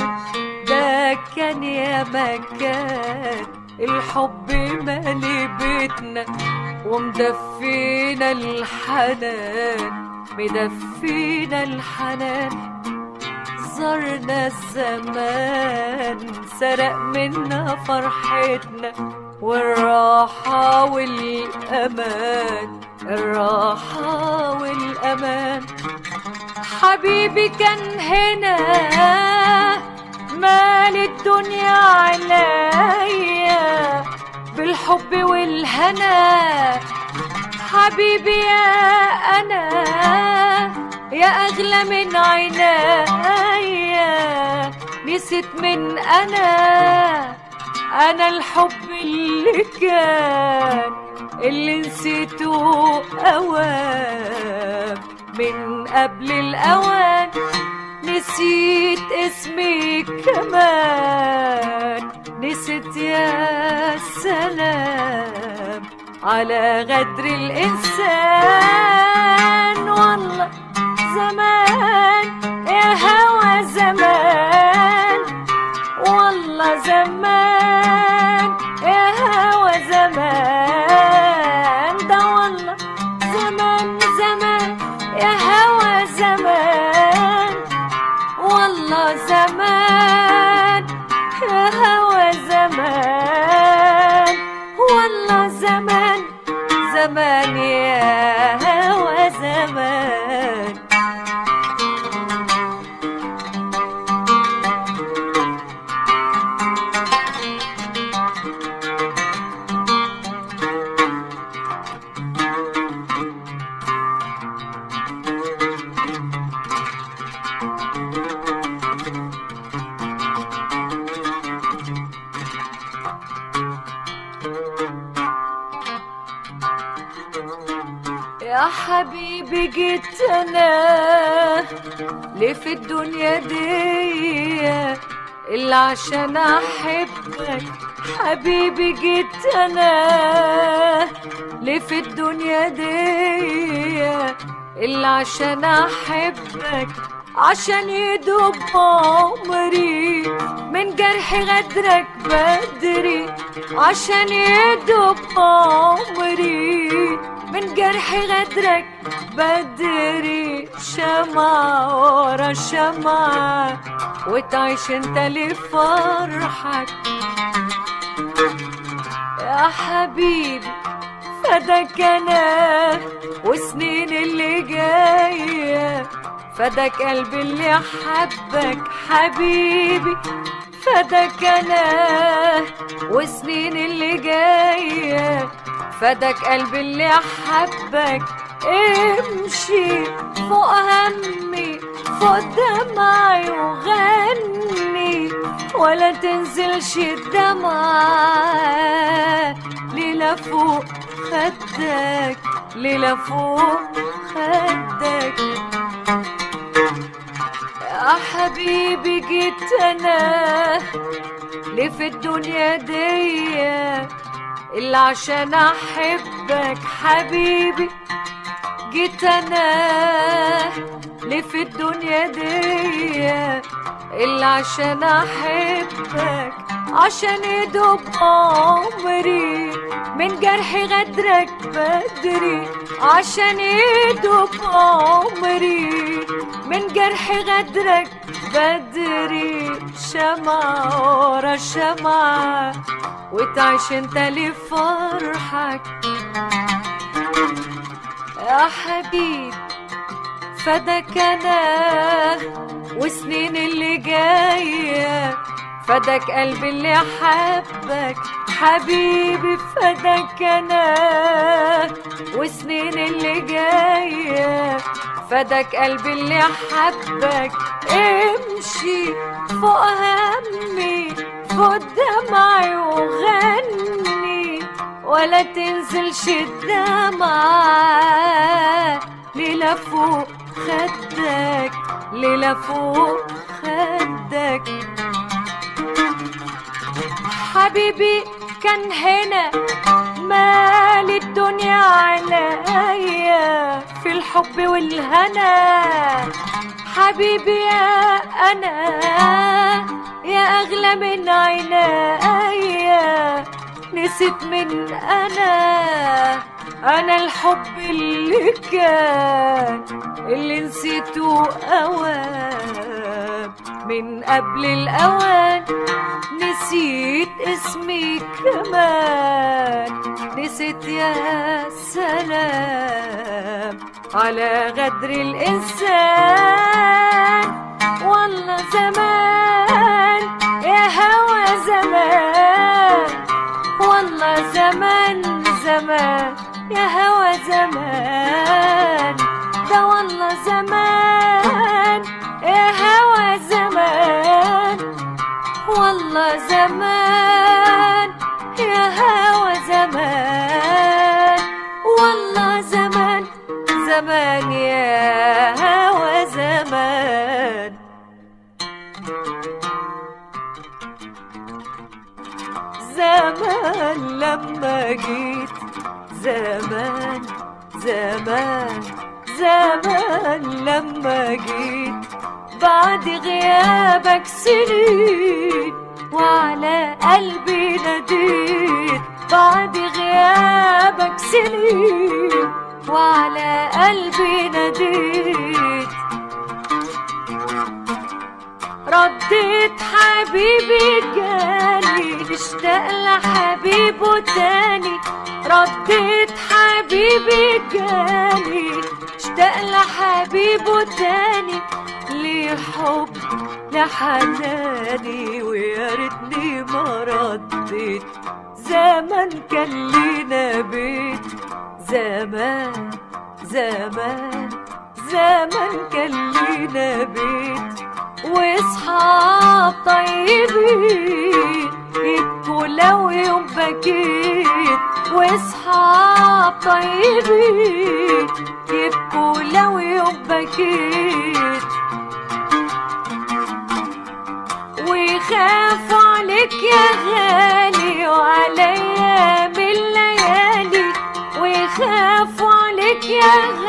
ده كان يا مكان. الحب مالي بيتنا ومدفينا الحنان. مدفينا الحنان. زرنا الزمان. سرق منا فرحتنا. والراحة والأمان الراحة والأمان. حبيبي كان هنا مال الدنيا عليا بالحب والهنا. حبيبي يا أنا يا أغلى من عينيا. نسيت من أنا. أنا الحب اللي كان اللي نسيته أوان. من قبل الأوان نسيت اسمي كمان. نسيت يا سلام على غدر الإنسان. والله زمان يا هوى زمان. والله زمان. يا هوى زمان ده والله زمان زمان. يا هوى زمان والله زمان. يا هوى زمان والله زمان زمان يا جيت أنا ليه في الدنيا دي؟ إلا عشان أحبك حبيبي جيت أنا ليه في الدنيا دي؟ إلا عشان أحبك عشان يدوب عمري من جرح غدرك بدري. عشان يدوب عمري من جرح غدرك بدري شمعة ورا شمعة وتعيش انت لفرحك. يا حبيبي فداك أنا وسنين اللي جاية فداك قلبي اللي حبك. حبيبي فداك أنا وسنين اللي جاية. فداك قلبي اللي حبك امشي فوق همي فوق دمعي وغني. ولا تنزلش الدمعة. ليلة فوق خدك ليلة فوق خدك. حبيبي جيت أنا ليه في الدنيا دي؟ إلا عشان أحبك حبيبي. جيت أنا ليه في الدنيا دي؟ إلا عشان أحبك عشان يدوب عمري من جرح غدرك بدري. عشان يدوب عمري من جرح غدرك بدري. شمعة ورا شمعة وتعيش أنت لفرحك. يا حبيبي فداك أنا وسنين اللي جاية فداك قلبي اللي حبك. حبيبي فداك أنا وسنين اللي جاية فداك قلبي اللي حبك. امشي فوق همي فوق دمعي وغني. ولا تنزلش الدمعة ليلة فوق خدك ليلة فوق خدك. حبيبي كان هنا مال الدنيا عليا في الحب والهنا. حبيبي يا أنا يا أغلى من عينيا. نسيت من أنا أنا الحب اللي كان اللي نسيته أوان. من قبل الأوان نسيت اسمي كمان نسيت يا سلام. على غدر الإنسان والله زمان يا هوى زمان. والله زمان زمان يا هوى زمان. ده والله زمان يا هوى زمان. والله زمان يا هوى زمان. والله زمان زمان يا هوى زمان لما جيت. زمان زمان زمان لما جيت. بعد غيابك سنين وعلى قلبي ناديت. بعد غيابك سنين وعلى قلبي ناديت. رديت حبيبي جاني اشتاق لحبيبه تاني. رديت حبيبي جاني اشتاق لحبيبه تاني. ليه حب لحناني ويا ريتني ما رديت. زمان كان لينا بيت زمان زمان. زمان كان لينا بيت وأصحاب طيبين يبكوا لو يوم بكيت. وأصحاب طيبين هسيبك ولو يوم بكيت. ويخافوا عليك يا غالي وعليا بالليالي. ويخافوا عليك يا غالي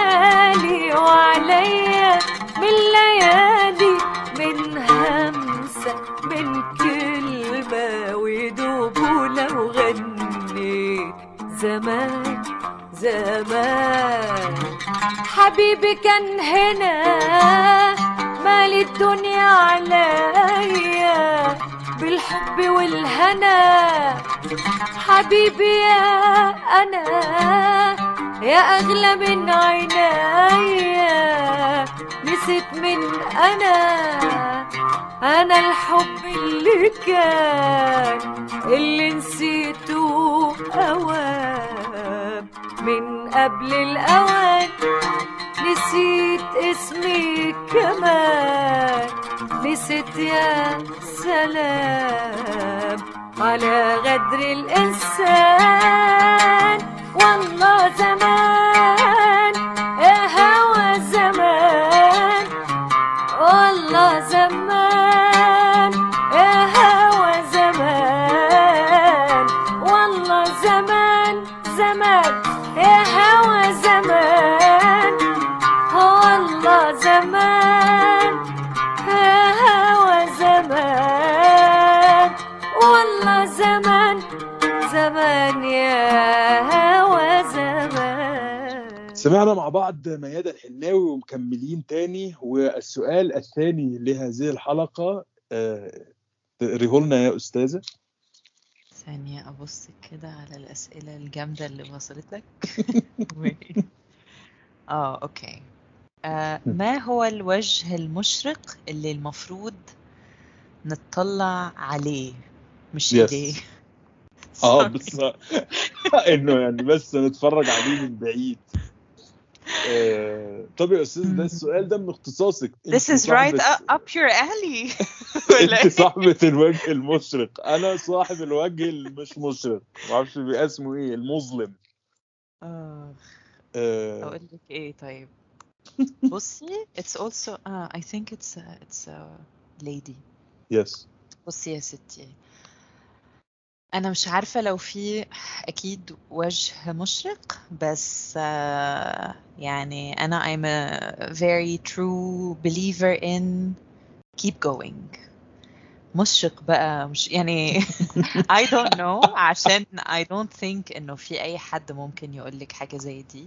زمان حبيبي كان هنا مالي الدنيا عليا بالحب والهنا. حبيبي يا أنا يا أغلى من عينيا نسيت من أنا. أنا الحب اللي كان اللي نسيته اوام من قبل الأوان نسيت اسمي كمان. نسيت يا سلام على غدر الإنسان. والله زمان سمعنا مع بعض ميادة الحناوي ومكملين تاني والسؤال الثاني لهذه الحلقة آه، تقريه لنا يا أستاذة؟ ثانية أبص كده على الأسئلة الجامدة اللي وصلت لك آه أوكي. آه ما هو الوجه المشرق اللي المفروض نتطلع عليه؟ مش Yes. إليه آه. بس إنه يعني بس نتفرج عليه من بعيد. طب يا أستاذ ده السؤال ده من اختصاصك. This is right up, your alley. أنت إيه؟ صاحبة الوجه المشرق. أنا صاحب الوجه المش مشرق. معرفش بيبقى اسمه إيه المظلم. آه آه، أقول لك إيه طيب. بصي it's also آه I think it's a, it's a lady. يس بصي يا ستي. أنا مش عارفة لو في أكيد وجه مشرق بس آه، يعني أنا I'm a very true believer in keep going. مشرق بقى مش يعني I don't know عشان I don't think إنه في أي حد ممكن يقول لك حاجة زي دي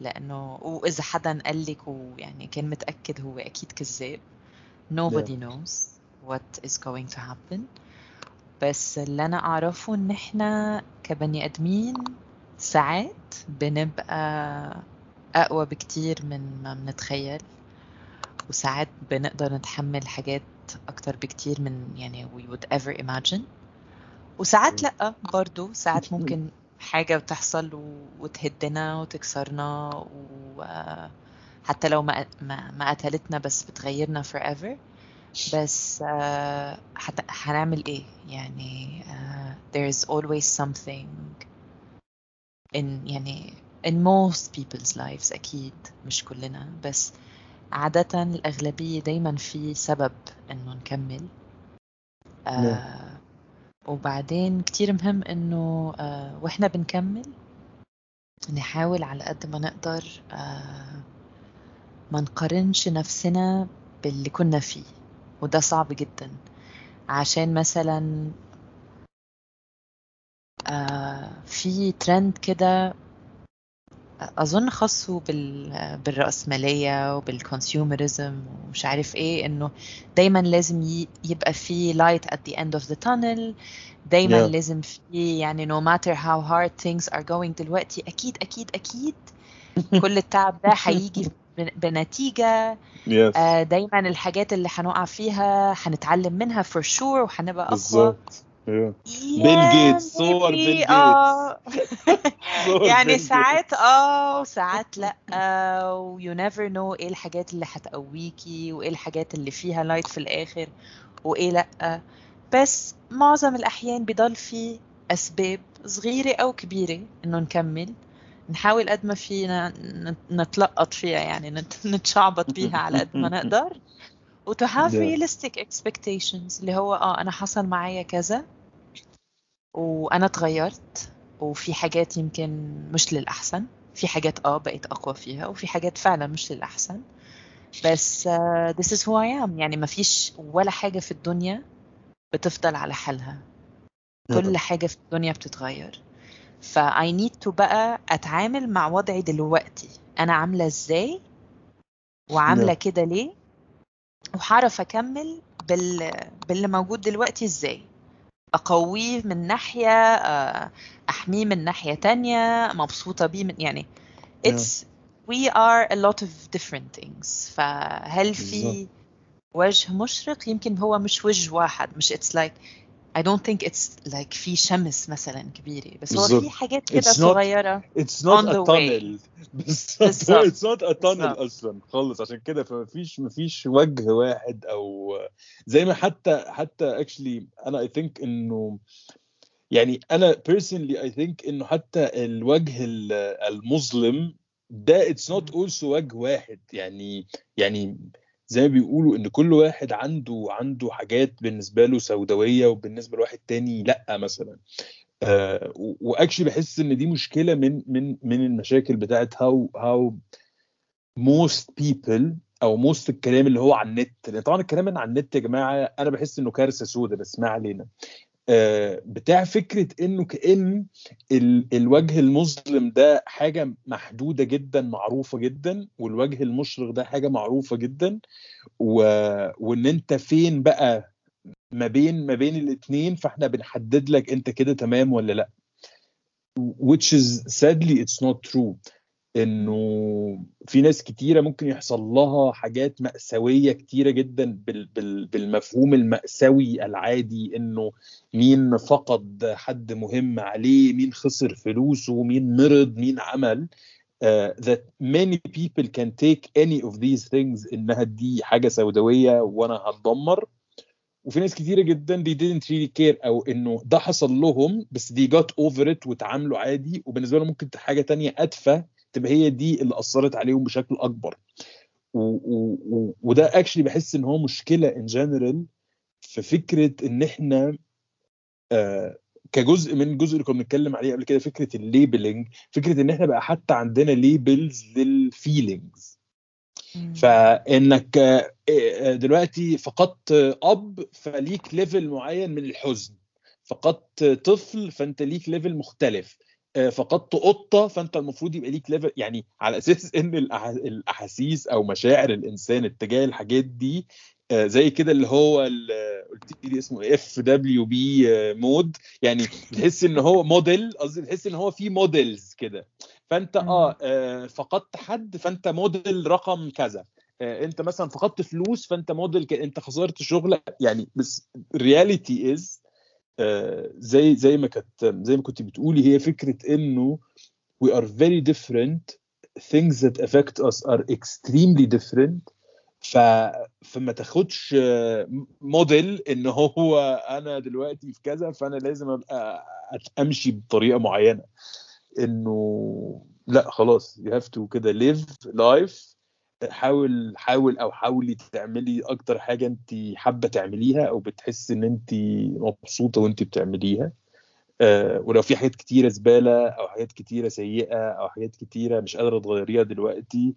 لأنه وإذا حدا قال لك ويعني كان متأكد هو أكيد كذاب nobody knows what is going to happen. بس اللي أنا أعرفه إن إحنا كبني آدمين ساعات بنبقى أقوى بكتير من ما بنتخيل وساعات بنقدر نتحمل حاجات أكتر بكتير من يعني we would ever imagine. وساعات لأ برضو ساعات ممكن حاجة بتحصل وتهدنا وتكسرنا وحتى لو ما ما ما قتلتنا بس بتغيرنا forever. بس آه، حت- هنعمل إيه؟ يعني آه، there is always something in يعني in most people's lives أكيد مش كلنا. بس عادة الأغلبية دايما في سبب إنه نكمل. آه وبعدين كتير مهم إنه آه وإحنا بنكمل نحاول على قد ما نقدر آه ما نقارنش نفسنا باللي كنا فيه. وده صعب جدا عشان مثلا آه في ترند كده أظن خاصه بال بالرأسمالية وبالكونسيومرزم ومش عارف إيه إنه دايما لازم يبقى في light at the end of the tunnel دايما Yeah. لازم في يعني no matter how hard things are going دلوقتي أكيد أكيد أكيد كل التعب ده هيجي بن- بنتيجة yes آه، دايما الحاجات اللي هنقع فيها هنتعلم منها for sure وهنبقى أقوى. بيل جيتس، صور بيل. صور يعني ساعات آه وساعات لأ. و you never know إيه الحاجات اللي هتقويكي وإيه الحاجات اللي فيها light في الآخر وإيه لأ. بس معظم الأحيان بيضل في أسباب صغيرة أو كبيرة إنه نكمل. نحاول قد ما فينا نتلقط فيها يعني نت- نتشعبط بيها على قد ما نقدر. و to have realistic expectations اللي هو آه أنا حصل معايا كذا وأنا اتغيرت وفي حاجات يمكن مش للأحسن في حاجات آه بقيت أقوى فيها وفي حاجات فعلا مش للأحسن. بس uh, this is who I am. يعني ما فيش ولا حاجة في الدنيا بتفضل على حالها. كل حاجة في الدنيا بتتغير. ف I need to بقى أتعامل مع وضعي دلوقتي. أنا عاملة إزاي؟ وعاملة نعم. كده ليه؟ وهعرف أكمل بال... باللي موجود دلوقتي إزاي؟ أقويه من ناحية آه، أحميه من ناحية تانية مبسوطة بيه من يعني it's we are a lot of different things. فهل في. وجه مشرق؟ يمكن هو مش وجه واحد مش it's like I don't think it's like في شمس مثلا كبيرة بس هو في. حاجات كده It's not- صغيرة It's not a tunnel بالظبط. It's not a tunnel. أصلا خالص عشان كده فمفيش مفيش وجه واحد أو زي ما حتى حتى actually أنا I think إنه يعني أنا personally I think إنه حتى الوجه ال- المظلم ده it's not also وجه واحد يعني يعني زي ما بيقولوا إن كل واحد عنده عنده حاجات بالنسبة له سوداوية وبالنسبة لواحد تاني لأ مثلا. آه واكشلي بحس إن دي مشكلة من من من المشاكل بتاعت هاو هاو most people أو most الكلام اللي هو على النت. طبعا الكلام اللي على النت يا جماعة أنا بحس إنه كارثة سودة بس ما علينا. بتاع فكرة إنه كأن ال- الوجه المظلم ده حاجة محدودة جدا معروفة جدا والوجه المشرق ده حاجة معروفة جدا و... وإن أنت فين بقى ما بين ما بين الاثنين فإحنا بنحدد لك أنت كده تمام ولا لأ. Which is sadly it's not true. إنه في ناس كتيرة ممكن يحصل لها حاجات مأساوية كتيرة جدا بال بال بالمفهوم المأساوي العادي إنه مين فقد حد مهم عليه مين خسر فلوسه مين مرض مين عمل. uh, that many people can take any of these things إنها دي حاجة سوداوية وأنا هتدمر. وفي ناس كتيرة جدا they didn't really care أو إنه ده حصل لهم بس they got over it وتعاملوا عادي وبالنسبة لهم ممكن حاجة تانية أدفى. تبقى هي دي اللي أثرت عليهم بشكل أكبر. و و وده actually بحس إن هو مشكلة in general في فكرة إن إحنا آه كجزء من الجزء اللي كنا بنتكلم عليه قبل كده فكرة ال labeling فكرة إن إحنا بقى حتى عندنا labels لل feelings فإنك آه، آه، دلوقتي فقدت أب فليك level معين من الحزن. فقدت طفل فأنت ليك level مختلف. فقدت قطه فأنت المفروض يبقى ليك level يعني على أساس إن الأحاسيس أو مشاعر الإنسان اتجاه الحاجات دي آه، زي كده اللي هو قلت لي اسمه FWB mode يعني تحس إن هو موديل قصدي تحس إن هو في models كده فأنت مم. آه آه، فقدت حد فأنت موديل رقم كذا آه، أنت مثلا فقدت فلوس فأنت موديل. أنت خسرت شغلك يعني بس reality is زي زي ما كانت زي ما كنت بتقولي هي فكرة إنه we are very different. Things that affect us are extremely different. ف... فما تاخدش آه، موديل إن هو أنا دلوقتي في كذا فأنا لازم أبقى أمشي بطريقة معينة. إنه لا خلاص you have to كده live life حاول حاول أو حاولي تعملي أكتر حاجة انت حابة تعمليها أو بتحس إن انت مبسوطة وانت بتعمليها. آه، ولو في حاجات كتيرة زبالة أو حاجات كتيرة سيئة أو حاجات كتيرة مش قادرة تغيريها دلوقتي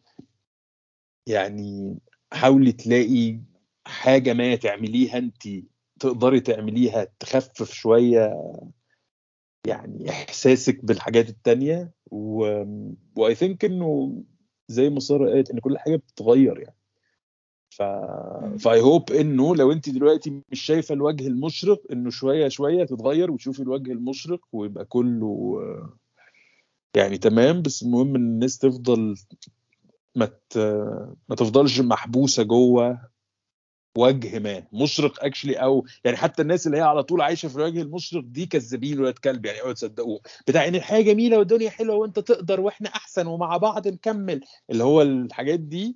يعني حاولي تلاقي حاجة ما تعمليها انت تقدري تعمليها تخفف شوية يعني إحساسك بالحاجات التانية و I think إنه زي ما سارة قالت إن كل حاجة بتتغير يعني. ف ف I hope إنه لو أنت دلوقتي مش شايفة الوجه المشرق إنه شوية شوية تتغير وتشوفي الوجه المشرق ويبقى كله يعني تمام بس المهم إن الناس تفضل ما ت... ما تفضلش محبوسة جوه وجه ما مشرق actually أو يعني حتى الناس اللي هي على طول عايشة في الوجه المشرق دي كذابين ولاد كلب يعني اوعوا تصدقوه بتاع إن الحياة جميلة والدنيا حلوة وأنت تقدر وإحنا أحسن ومع بعض نكمل اللي هو الحاجات دي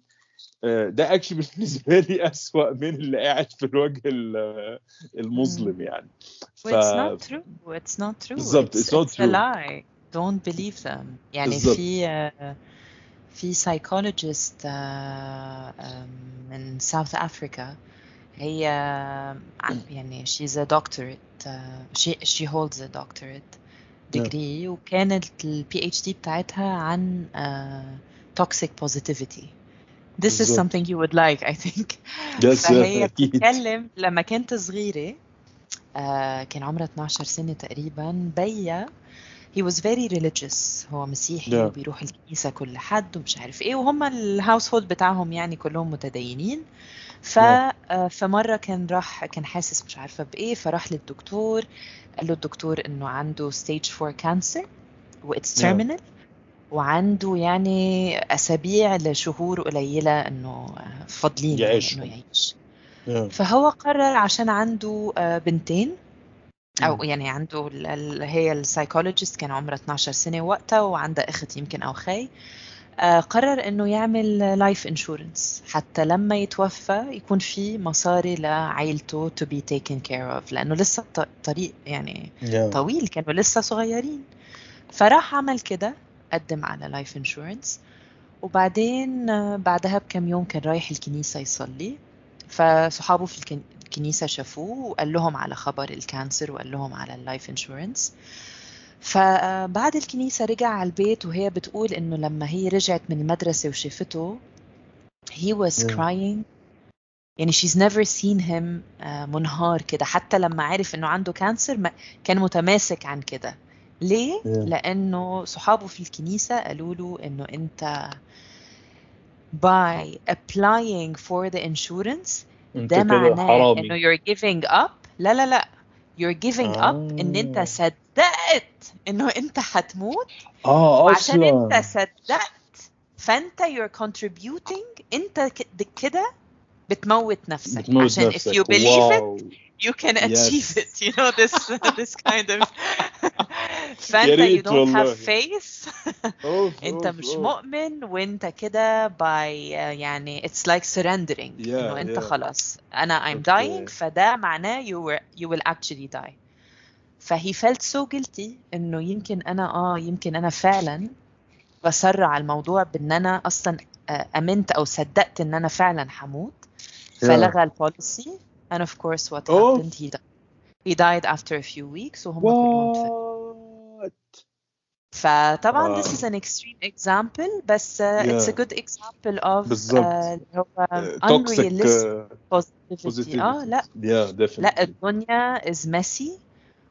آه، ده actually بالنسبة لي أسوأ من اللي قاعد في الوجه ال- المظلم يعني ف... Well, it's not true. It's not true. بالظبط, It's, it's not it's a true. lie. don't believe them يعني بالظبط. في آه، في psychologist آه، آم، من South Africa هي يعني she's a doctorate آه، she she holds a doctorate degree وكانت ال PhD بتاعتها عن آه، toxic positivity this is something you would like I think يس فهي بتتكلم لما كنت صغيرة آه كان عمرها 12 سنة تقريبا بيا he was very religious هو مسيحي Yeah. وبيروح الكنيسة كل حد ومش عارف إيه وهم الهاوس هولد بتاعهم يعني كلهم متدينين ف Yeah. آه، فمرة كان راح كان حاسس مش عارفة بإيه فراح للدكتور قال له الدكتور إنه عنده stage 4 cancer و it's Yeah. terminal وعنده يعني أسابيع لشهور قليلة إنه آه، فاضلين يعني يعيش. إنه يعيش Yeah. فهو قرر عشان عنده آه، بنتين أو. يعني عنده ال- ال- هي ال psychologist كان عمرها 12 سنة وقتها وعندها أخت يمكن أو خي. آه، قرر إنه يعمل life insurance حتى لما يتوفى يكون في مصاري لعائلته to be taken care of لأنه لسه الط- طريق يعني Yeah. طويل كانوا لسه صغيرين. فراح عمل كده قدم على life insurance وبعدين آه، بعدها بكم يوم كان رايح الكنيسة يصلي. فصحابه في الكن- الكنيسة شافوه وقال لهم على خبر ال cancer وقال لهم على ال life insurance فبعد الكنيسة رجع على البيت وهي بتقول إنه لما هي رجعت من المدرسة وشافته he was Yeah. crying يعني she's never seen him آه، منهار كده حتى لما عرف إنه عنده cancer كان متماسك عن كده ليه؟ Yeah. لأنه صحابه في الكنيسة قالوا له إنه أنت by applying for the insurance ده كده معناه انه حرامي you're giving up? لا لا لا you're giving up? ان انت آه. صدقت انه انت هتموت آه وعشان انت أصلا صدقت فانت you're contributing? انت ك- كده بتموت نفسك بتموت عشان if نفسك you believe it. واو you can achieve Yes. it you know this this kind of فانت you don't والله. have faith أوف، انت أوف، مش أوف. مؤمن وانت كده by uh, يعني it's like surrendering Yeah, انه انت yeah. خلاص أنا I'm Okay. dying فده معناه you were you will actually die فهي felt so guilty إنه يمكن أنا آه يمكن أنا فعلا بسرع الموضوع بإن أنا أصلا آه، آمنت أو صدقت إن أنا فعلا هموت. فلغى البوليسي and of course what Oh. happened he died he died after a few weeks وهم كلهم توفوا. What? فطبعا this Wow. is an extreme example بس uh, it's a Yeah. good example of بالظبط. uh, اللي هو توكسيك unrealistic positivity اه لا yeah لا definitely الدنيا is messy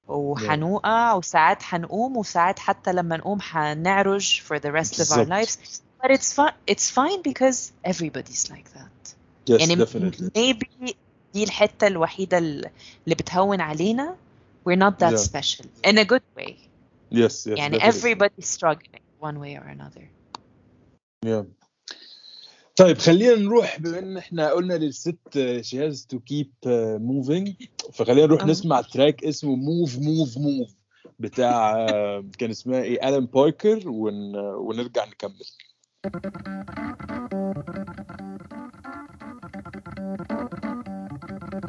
وحنوقع وساعات حنقوم وساعات حتى لما نقوم حنعرج for the rest of our بالظبط. lives but it's fine it's fine because everybody's like that yes يعني definitely maybe دي الحتة الوحيدة اللي بتهون علينا we're not that Yeah. special in a good way yes yes يعني definitely. everybody's struggling one way or another Yeah. طيب خلينا نروح بما إن إحنا قلنا للست she has to keep uh, moving فخلينا نروح. نسمع track اسمه Move Move Move بتاع آه، كان اسمها إيه الان بايكر ون... ونرجع نكمل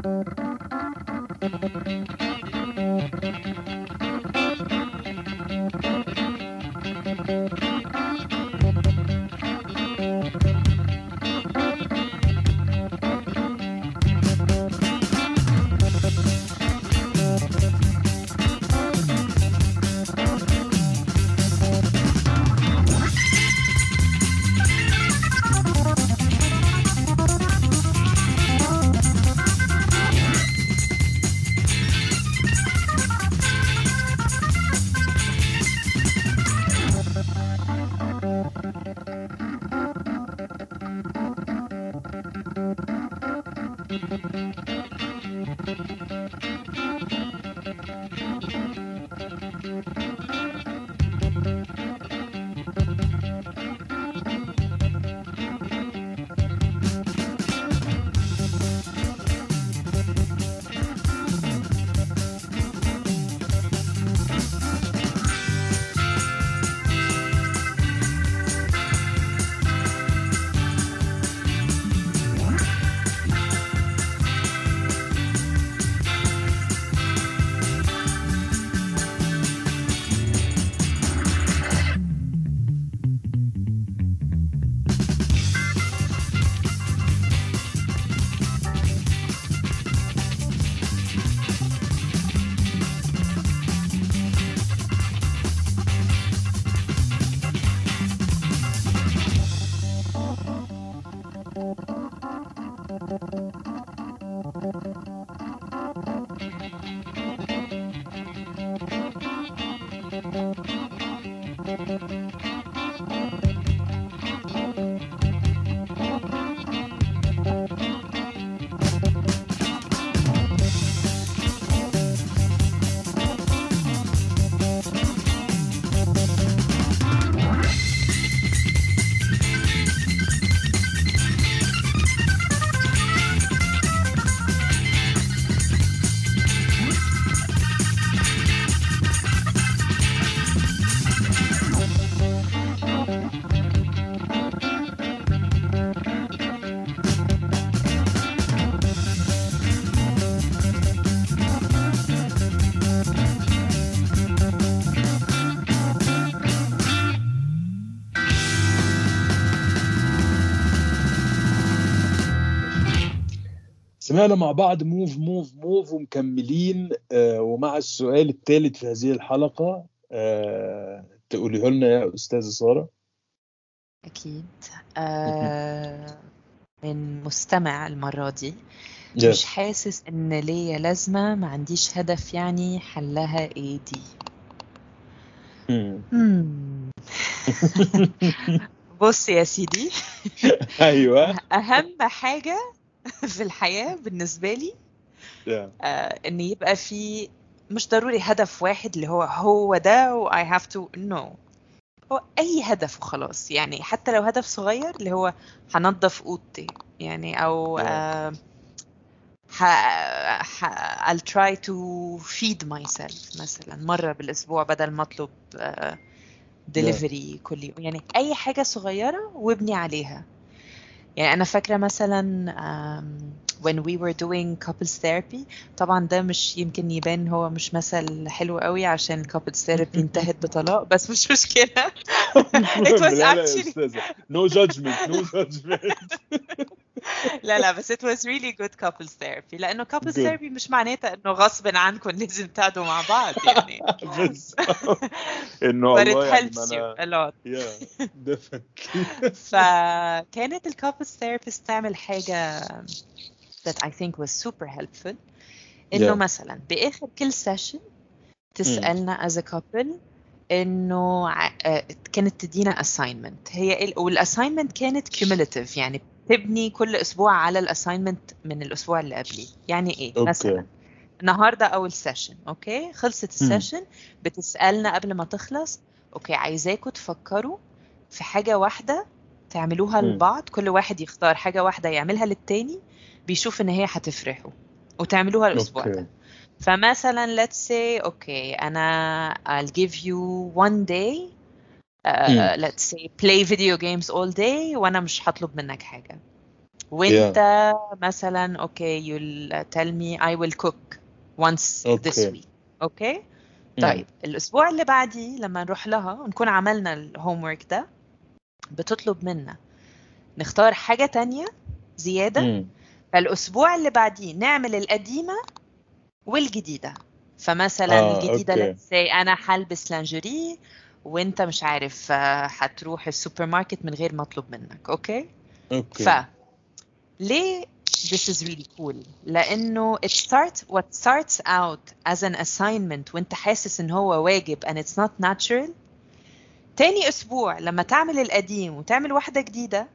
Thank you. سمعنا مع بعض موف موف موف ومكملين آه، ومع السؤال الثالث في هذه الحلقة آه، تقوليه لنا يا أستاذة سارة؟ أكيد. آه من مستمع المرة دي. مش Yes. حاسس إن ليا لازمة ما عنديش هدف يعني حلها إيه دي. بص يا سيدي. أيوه. أهم حاجة في الحياة بالنسبة لي Yeah. آه إن يبقى في مش ضروري هدف واحد اللي هو هو ده و I have to no. هو أي هدف وخلاص. يعني حتى لو هدف صغير اللي هو هنضف أوضتي. يعني أو Yeah. آه ح... ح... I'll try to feed myself مثلا مرة بالأسبوع بدل ما أطلب آه delivery كل يوم. يعني أي حاجة صغيرة وابني عليها. يعني أنا فاكرة مثلا when we were doing couples therapy طبعا ده مش يمكن يبان هو مش مثل حلو قوي عشان couples therapy انتهت بطلاق بس مش مشكلة. It was actually no judgment no judgment. لا لا بس it was really good couples therapy. لأنه couples Good. therapy مش معناتها إنه غصب عنكم لازم تقعدوا مع بعض يعني. إنه but it يعني helps you a lot. Yeah definitely. فكانت ال couples therapist تعمل حاجة that I think was super helpful. إنه Yeah. مثلا بآخر كل session تسألنا as a couple إنه ع- آه، كانت تدينا assignment. هي ال- والassignment كانت cumulative يعني تبني كل أسبوع على الassignment من الأسبوع اللي قبليه يعني إيه أوكي. مثلا النهارده اول session أوكي خلصت. ال session بتسألنا قبل ما تخلص okay عايزاكم تفكروا في حاجة واحدة تعملوها. لبعض كل واحد يختار حاجة واحدة يعملها للتاني بيشوف إن هي هتفرحه وتعملوها الأسبوع okay. ده فمثلا let's say okay أنا I'll give you one day مم. let's say play video games all day وأنا مش هطلب منك حاجة وانت مثلا okay you'll tell me I will cook once this okay. week okay مم. طيب الأسبوع اللي بعديه لما نروح لها ونكون عملنا ال homework ده بتطلب منا نختار حاجة تانية زيادة مم. فالأسبوع اللي بعديه نعمل القديمة والجديدة فمثلا آه، الجديدة okay. let's say أنا هلبس لانجري وانت مش عارف آه، هتروح السوبر ماركت من غير ما اطلب منك okay أوكي. ف ليه this is really cool لأنه it starts what starts out as an assignment وانت حاسس إن هو واجب and it's not natural تاني أسبوع لما تعمل القديم وتعمل واحدة جديدة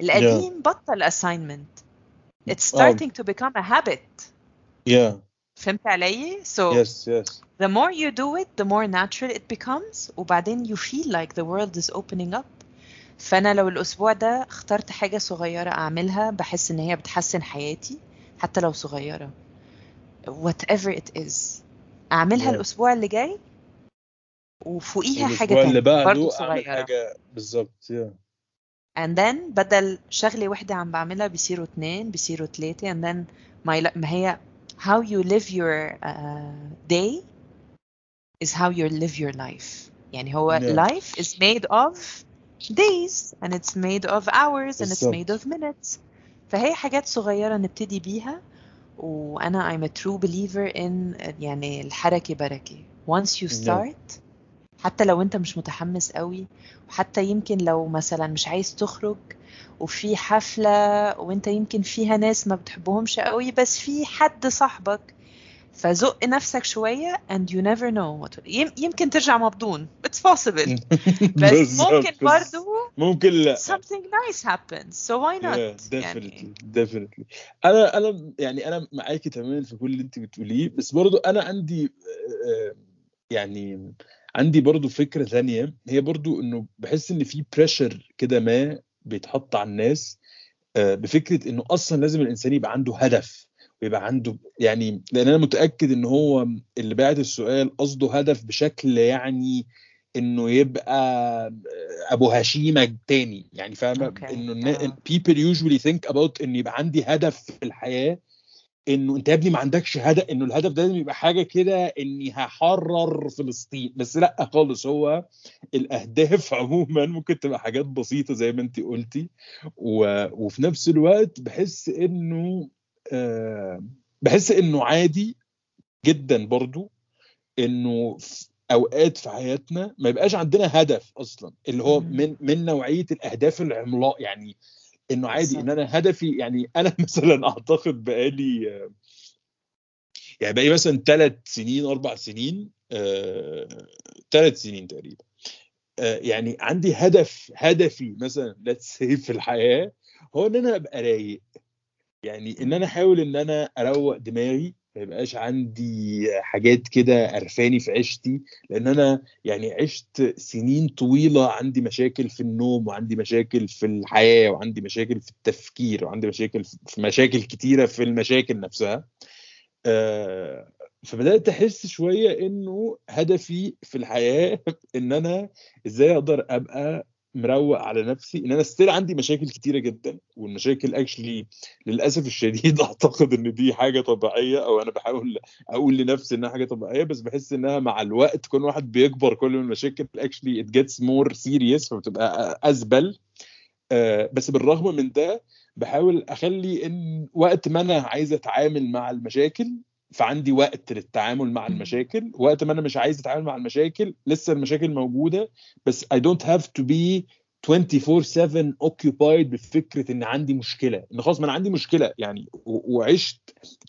القديم بطل assignment it's آه. starting to become a habit Yeah. فهمت علي؟ so Yes, yes. the more you do it the more natural it becomes وبعدين you feel like the world is opening up فأنا لو الأسبوع ده اخترت حاجة صغيرة أعملها بحس إن هي بتحسن حياتي حتى لو صغيرة whatever it is أعملها Yeah. الأسبوع اللي جاي وفوقيها حاجة اللي تانية برضه بعده أعمل صغيرة حاجة بالظبط yeah. and then بدل شغلة واحدة عم بعملها بيصيروا اتنين بيصيروا تلاتة and then ما, ما هي how you live your uh, day is how you live your life يعني هو Yeah. life is made of days and it's made of hours and it's بالظبط. made of minutes فهي حاجات صغيرة نبتدي بيها وأنا I'm a true believer in يعني الحركة بركة once you Yeah. حتى لو انت مش متحمس قوي وحتى يمكن لو مثلا مش عايز تخرج وفي حفلة وانت يمكن فيها ناس ما بتحبهمش قوي بس في حد صاحبك فزق نفسك شوية and you never know what يم- يمكن ترجع مبدون it's possible. بس ممكن برضو ممكن لا. something nice happens. So why not? Yeah, definitely يعني definitely أنا أنا يعني أنا معاكي تماما في كل اللي أنت بتقوليه بس برضو أنا عندي آه، يعني عندي برضو فكرة ثانية هي برضو إنه بحس إن في بريشر كده ما بيتحط على الناس آه، بفكرة إنه أصلا لازم الإنسان يبقى عنده هدف ويبقى عنده يعني لأن أنا متأكد إن هو اللي بعت السؤال قصده هدف بشكل يعني إنه يبقى أبو هشيمة تاني. يعني فاهمة؟ أوكي، إنه آه. people usually think about إن يبقى عندي هدف في الحياة إنه أنت يا ابني ما عندكش هدف إنه الهدف ده لازم يبقى حاجة كده إني هحرر فلسطين. بس لأ خالص هو الأهداف عموما ممكن تبقى حاجات بسيطة زي ما أنت قلتي. و... وفي نفس الوقت بحس إنه آه بحس إنه عادي جدا برضو إنه في أوقات في حياتنا ما يبقاش عندنا هدف أصلا اللي هو. من من نوعية الأهداف العملاق. يعني إنه عادي. إن أنا هدفي يعني أنا مثلا أعتقد بقالي يعني بقالي مثلا ثلاث سنين أربع سنين ثلاث سنين تقريبا آه، يعني عندي هدف هدفي مثلا say في الحياة هو إن أنا أبقى رايق يعني إن أنا أحاول إن أنا أروق دماغي ما يبقاش عندي حاجات كده قرفاني في عيشتي لأن أنا يعني عشت سنين طويلة عندي مشاكل في النوم وعندي مشاكل في الحياة وعندي مشاكل في التفكير وعندي مشاكل في مشاكل كتيرة في المشاكل نفسها. آه، فبدأت أحس شوية إنه هدفي في الحياة إن أنا إزاي أقدر أبقى مروق على نفسي إن أنا still عندي مشاكل كتيرة جدا والمشاكل actually للأسف الشديد أعتقد إن دي حاجة طبيعية أو أنا بحاول أقول لنفسي إنها حاجة طبيعية بس بحس إنها مع الوقت كل واحد بيكبر كل ما المشاكل actually it gets more serious فبتبقى أزبل. آه، بس بالرغم من ده بحاول أخلي إن وقت ما أنا عايز أتعامل مع المشاكل فعندي وقت للتعامل مع. المشاكل. وقت ما أنا مش عايز أتعامل مع المشاكل لسه المشاكل موجودة بس I don't have to be 24/7 occupied بفكرة إن عندي مشكلة. إن خلاص ما أنا عندي مشكلة. يعني وعشت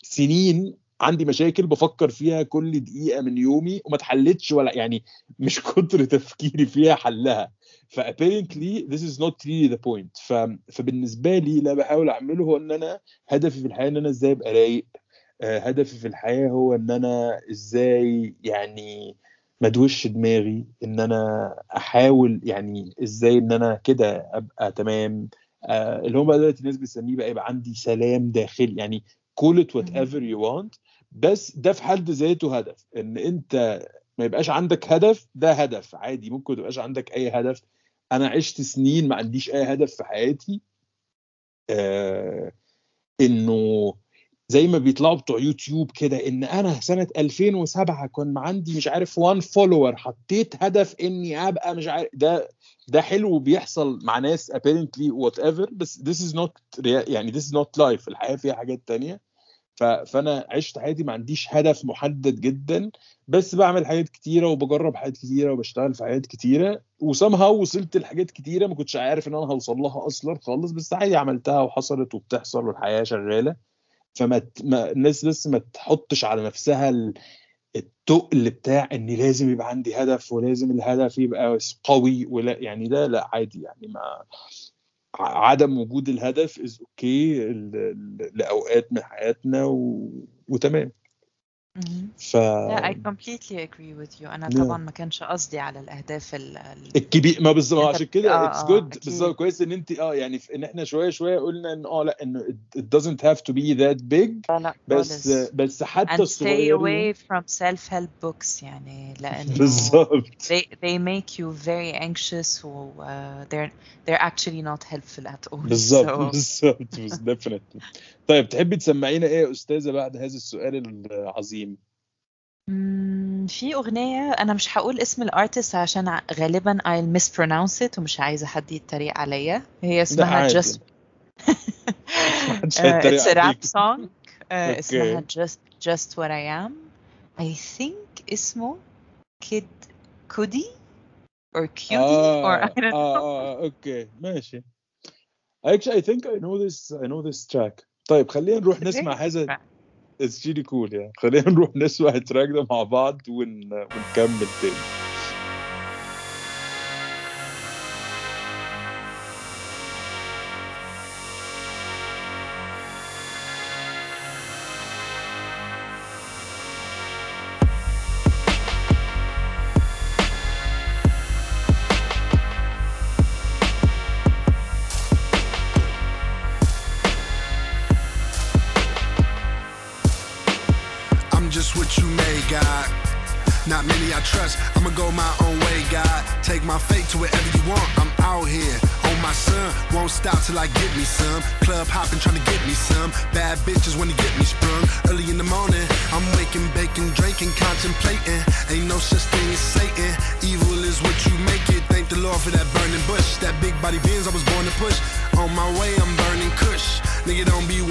سنين عندي مشاكل بفكر فيها كل دقيقة من يومي وما اتحلتش ولا يعني مش كتر تفكيري فيها حلها. فابيرنتلي this is not really point. ف... فبالنسبة لي اللي بحاول أعمله هو إن أنا هدفي في الحياة إن أنا إزاي أبقى رايق. هدفي في الحياة هو إن أنا إزاي يعني ما ادوش دماغي إن أنا أحاول يعني إزاي إن أنا كده أبقى تمام. آه، اللي هم بقى دلوقتي الناس بتسميه بقى يبقى عندي سلام داخلي يعني call it whatever you want بس ده في حد ذاته هدف. إن أنت ما يبقاش عندك هدف ده هدف عادي ممكن ما تبقاش عندك أي هدف. أنا عشت سنين ما عنديش أي هدف في حياتي. آه إنه زي ما بيطلعوا بتوع يوتيوب كده إن أنا سنة 2007 كان عندي مش عارف 1 فولور حطيت هدف إني أبقى مش عارف ده ده حلو بيحصل مع ناس apparently whatever بس this is not يعني this is not life الحياة فيها حاجات تانية. فأنا عشت حياتي ما عنديش هدف محدد جدا بس بعمل حاجات كتيرة وبجرب حاجات كتيرة وبشتغل في حاجات كتيرة وسامها وصلت لحاجات كتيرة ما كنتش عارف إن أنا هوصل لها أصلا خالص بس عادي عملتها وحصلت وبتحصل والحياة شغالة. فما ت- ما الناس بس ما تحطش على نفسها ال- التقل بتاع إن لازم يبقى عندي هدف ولازم الهدف يبقى قوي ولا يعني ده لا عادي يعني ما عدم وجود الهدف is okay لأوقات من حياتنا و... وتمام. ف لا I completely agree with you. أنا Yeah. طبعا ما كانش قصدي على الأهداف ال ال- الكبير ما بالظبط أنت عشان بت- كده آه، it's آه، good أكيد. بالظبط كويس إن أنت آه يعني في- إن إحنا شوية شوية قلنا إن آه لأ إنه it, it doesn't have to be that big. لا لا بس خالص. بس حتى and stay الصغيرين away from self-help books يعني لأنه بالظبط. they they make you very anxious و uh, they're they're actually not helpful at all. بالظبط so بالظبط بس definitely. طيب تحبي تسمعينا إيه يا أستاذة بعد هذا السؤال العظيم؟ في أغنية أنا مش هقول اسم الأرتست عشان غالبا I'll mispronounce it ومش عايزة حد يتريق عليا. هي اسمها just هيتريق it's a rap song. uh, اسمها just just what I am. I think اسمه Kid Cudi or cutie آه, or I don't آه, know. آه, okay. ماشي. Actually I think I know this I know this track. طيب خلينا نروح نسمع هذا it's really cool يعني. خلينا نروح نسمع ال track ده مع بعض ون... ونكمل تاني. Me some. Club hopping, trying to get me some. Bad bitches wanna get me sprung. Early in the morning, I'm waking, baking, drinking, contemplating. Ain't no such thing as Satan. Evil is what you make it. Thank the Lord for that burning bush. That big body beans I was born to push. On my way, I'm burning kush. Nigga, don't be.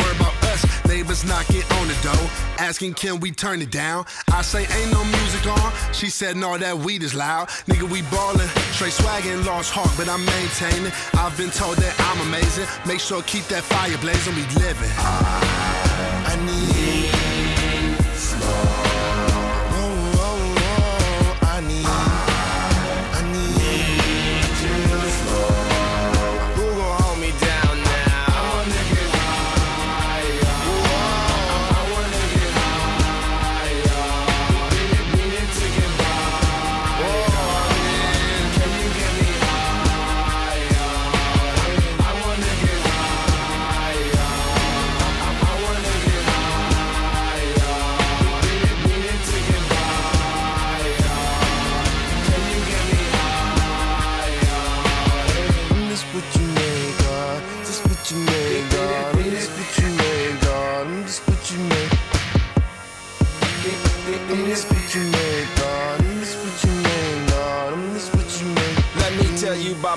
Neighbors knocking on the door, asking can we turn it down. I say ain't no music on. She said no, that weed is loud. Nigga, we ballin', straight swaggin', lost heart, but I'm maintaining. I've been told that I'm amazing. Make sure keep that fire blazing. We livin'. I need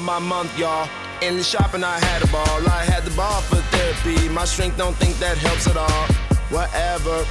my month, y'all. In the shopping, I had a ball. I had the ball for therapy. My strength don't think that helps at all. Whatever.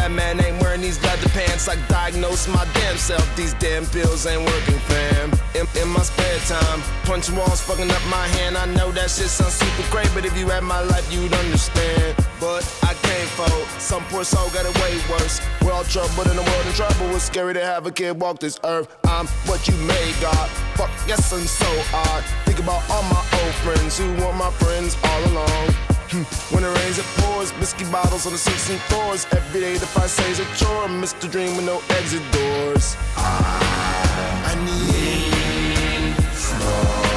That man ain't wearing these leather pants. I diagnose my damn self. These damn pills ain't working, fam. In, in my spare time, punching walls, fucking up my hand. I know that shit sounds super great, but if you had my life, you'd understand. But I can't fold. Some poor soul got it way worse. We're all troubled in the world in trouble. It's scary to have a kid walk this earth. I'm what you made, God. Fuck, yes, I'm so odd. Think about all my old friends who want my friends all along. Hmm. When it rains, it pours. Whiskey bottles on the 16th floors. Every day the fight says a chore. Mr. Dream with no exit doors. I need slow.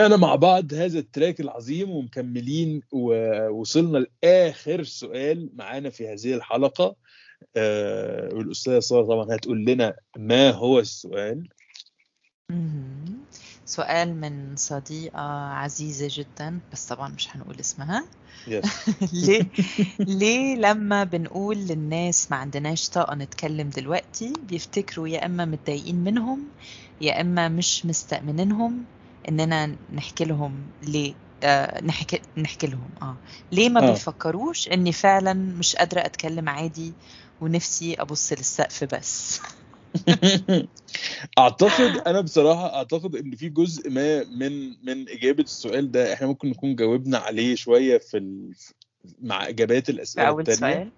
سمعنا مع بعض هذا التراك العظيم ومكملين ووصلنا لآخر سؤال معانا في هذه الحلقة. آه والأستاذة ساره طبعا هتقول لنا ما هو السؤال. سؤال من صديقة عزيزة جدا بس طبعا مش هنقول اسمها. ليه؟ ليه لما بنقول للناس ما عندناش طاقة نتكلم دلوقتي بيفتكروا يا إما متضايقين منهم يا إما مش مستأمنينهم إننا نحكي لهم ليه آه نحكي نحكي لهم آه. ليه ما آه. بيفكروش إني فعلا مش قادرة أتكلم عادي ونفسي أبص للسقف بس؟ أعتقد أنا بصراحة أعتقد إن في جزء ما من من إجابة السؤال ده إحنا ممكن نكون جاوبنا عليه شوية في ال... مع إجابات الأسئلة سؤال.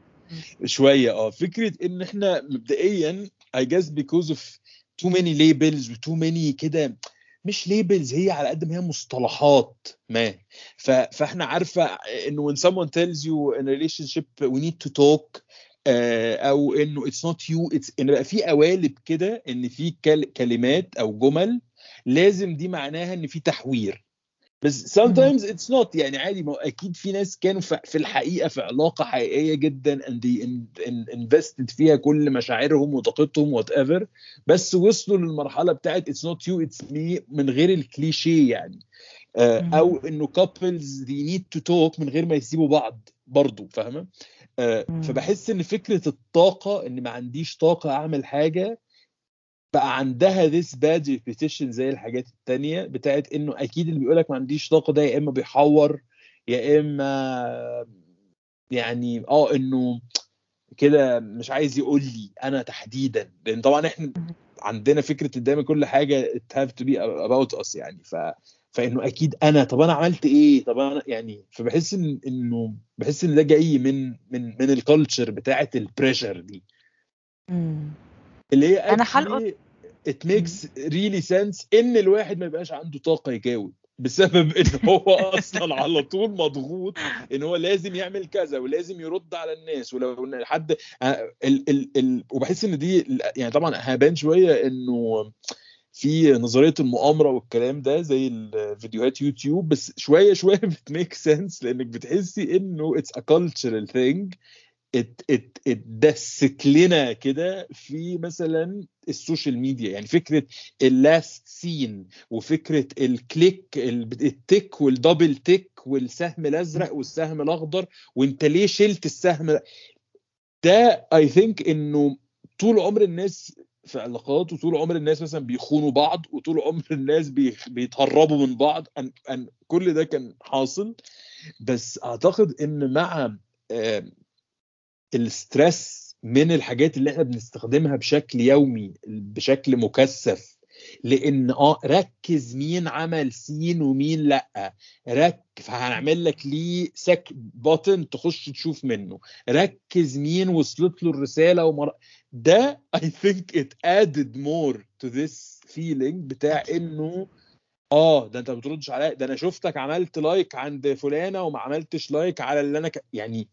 شوية آه. فكرة إن إحنا مبدئيا I guess because of too many labels و too many كده مش labels هي على قد ما هي مصطلحات ما ف... فاحنا عارفة انه when someone tells you in a relationship we need to talk آه، أو إنه it's not you it's إن بقى في قوالب كده إن في كل... كلمات أو جمل لازم دي معناها إن في تحوير. بس sometimes it's not. يعني عادي ما أكيد في ناس كانوا في الحقيقة في علاقة حقيقية جدا and they in- in- invested فيها كل مشاعرهم وطاقتهم whatever بس وصلوا للمرحلة بتاعت it's not you it's me من غير الكليشيه يعني. آه،. أو إنه couples they need to talk من غير ما يسيبوا بعض برضو فاهمة؟ آه،. فبحس إن فكرة الطاقة إن ما عنديش طاقة أعمل حاجة بقى عندها this bad repetition زي الحاجات التانية بتاعت إنه أكيد اللي بيقولك ما عنديش طاقة ده يا إما بيحور يا إما يعني آه إنه كده مش عايز يقول لي أنا تحديدا. لأن طبعا إحنا عندنا فكرة ان دايما كل حاجة it have to be about us يعني. ف فإنه أكيد أنا طب أنا عملت إيه؟ طب أنا يعني فبحس إن إنه بحس إن ده جاي من من من ال culture بتاعت ال pressure دي. اللي هي أنا actually it makes really sense إن الواحد ما يبقاش عنده طاقة يجاوب بسبب إن هو أصلا على طول مضغوط إن هو لازم يعمل كذا ولازم يرد على الناس ولو حد ال ال ال وبحس إن دي يعني طبعا هبان شوية إنه في نظرية المؤامرة والكلام ده زي الفيديوهات يوتيوب بس شوية شوية بت make sense لإنك بتحسي إنه it's a cultural thing it it اتدسك لنا كده في مثلا ال social media يعني فكرة ال last seen وفكرة ال click ال- ال tick وال double tick والسهم الأزرق والسهم الأخضر وأنت ليه شلت السهم؟ ده I think إنه طول عمر الناس في علاقات وطول عمر الناس مثلا بيخونوا بعض وطول عمر الناس بيتهربوا من بعض أن أن كل ده كان حاصل. بس أعتقد إن مع ال stress من الحاجات اللي إحنا بنستخدمها بشكل يومي بشكل مكثف لإن آه ركز مين عمل seen ومين لأ. رك فهنعمل لك ليه سك بوتن تخش تشوف منه. ركز مين وصلت له الرسالة ومر... ده I think it added more to this feeling بتاع إنه آه ده أنت ما بتردش عليا ده أنا شفتك عملت لايك عند فلانة وما عملتش لايك على اللي أنا ك... يعني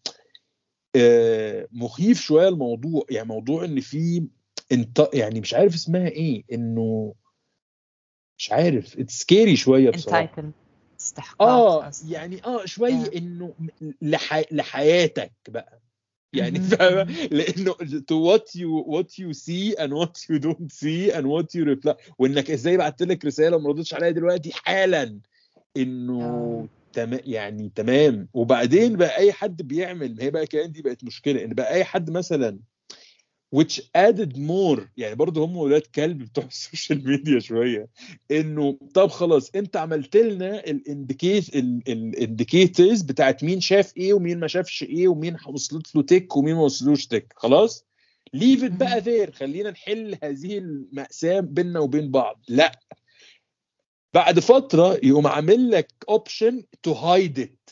مخيف شوية الموضوع يعني موضوع إن في انت يعني مش عارف اسمها إيه إنه مش عارف it's scary شوية بصراحة آه قصدي. يعني آه شوية Yeah. إنه لح... لحياتك بقى يعني مهم. فاهمة لإنه to what you what you see and what you don't see and what you reply وإنك إزاي بعت لك رسالة وما ردتش عليها دلوقتي حالا إنه آه. تمام يعني تمام. وبعدين بقى أي حد بيعمل ما هي بقى كمان دي بقت مشكلة إن بقى أي حد مثلا which added more يعني برضه هم ولاد كلب بتوع ال social media شوية إنه طب خلاص أنت عملت لنا ال indicate ال indicators بتاعت مين شاف إيه ومين ما شافش إيه ومين وصلت له tick ومين ما وصلوش tick خلاص؟ leave بقى there خلينا نحل هذه المأساة بيننا وبين بعض. لا. بعد فترة يقوم عامل لك option to hide it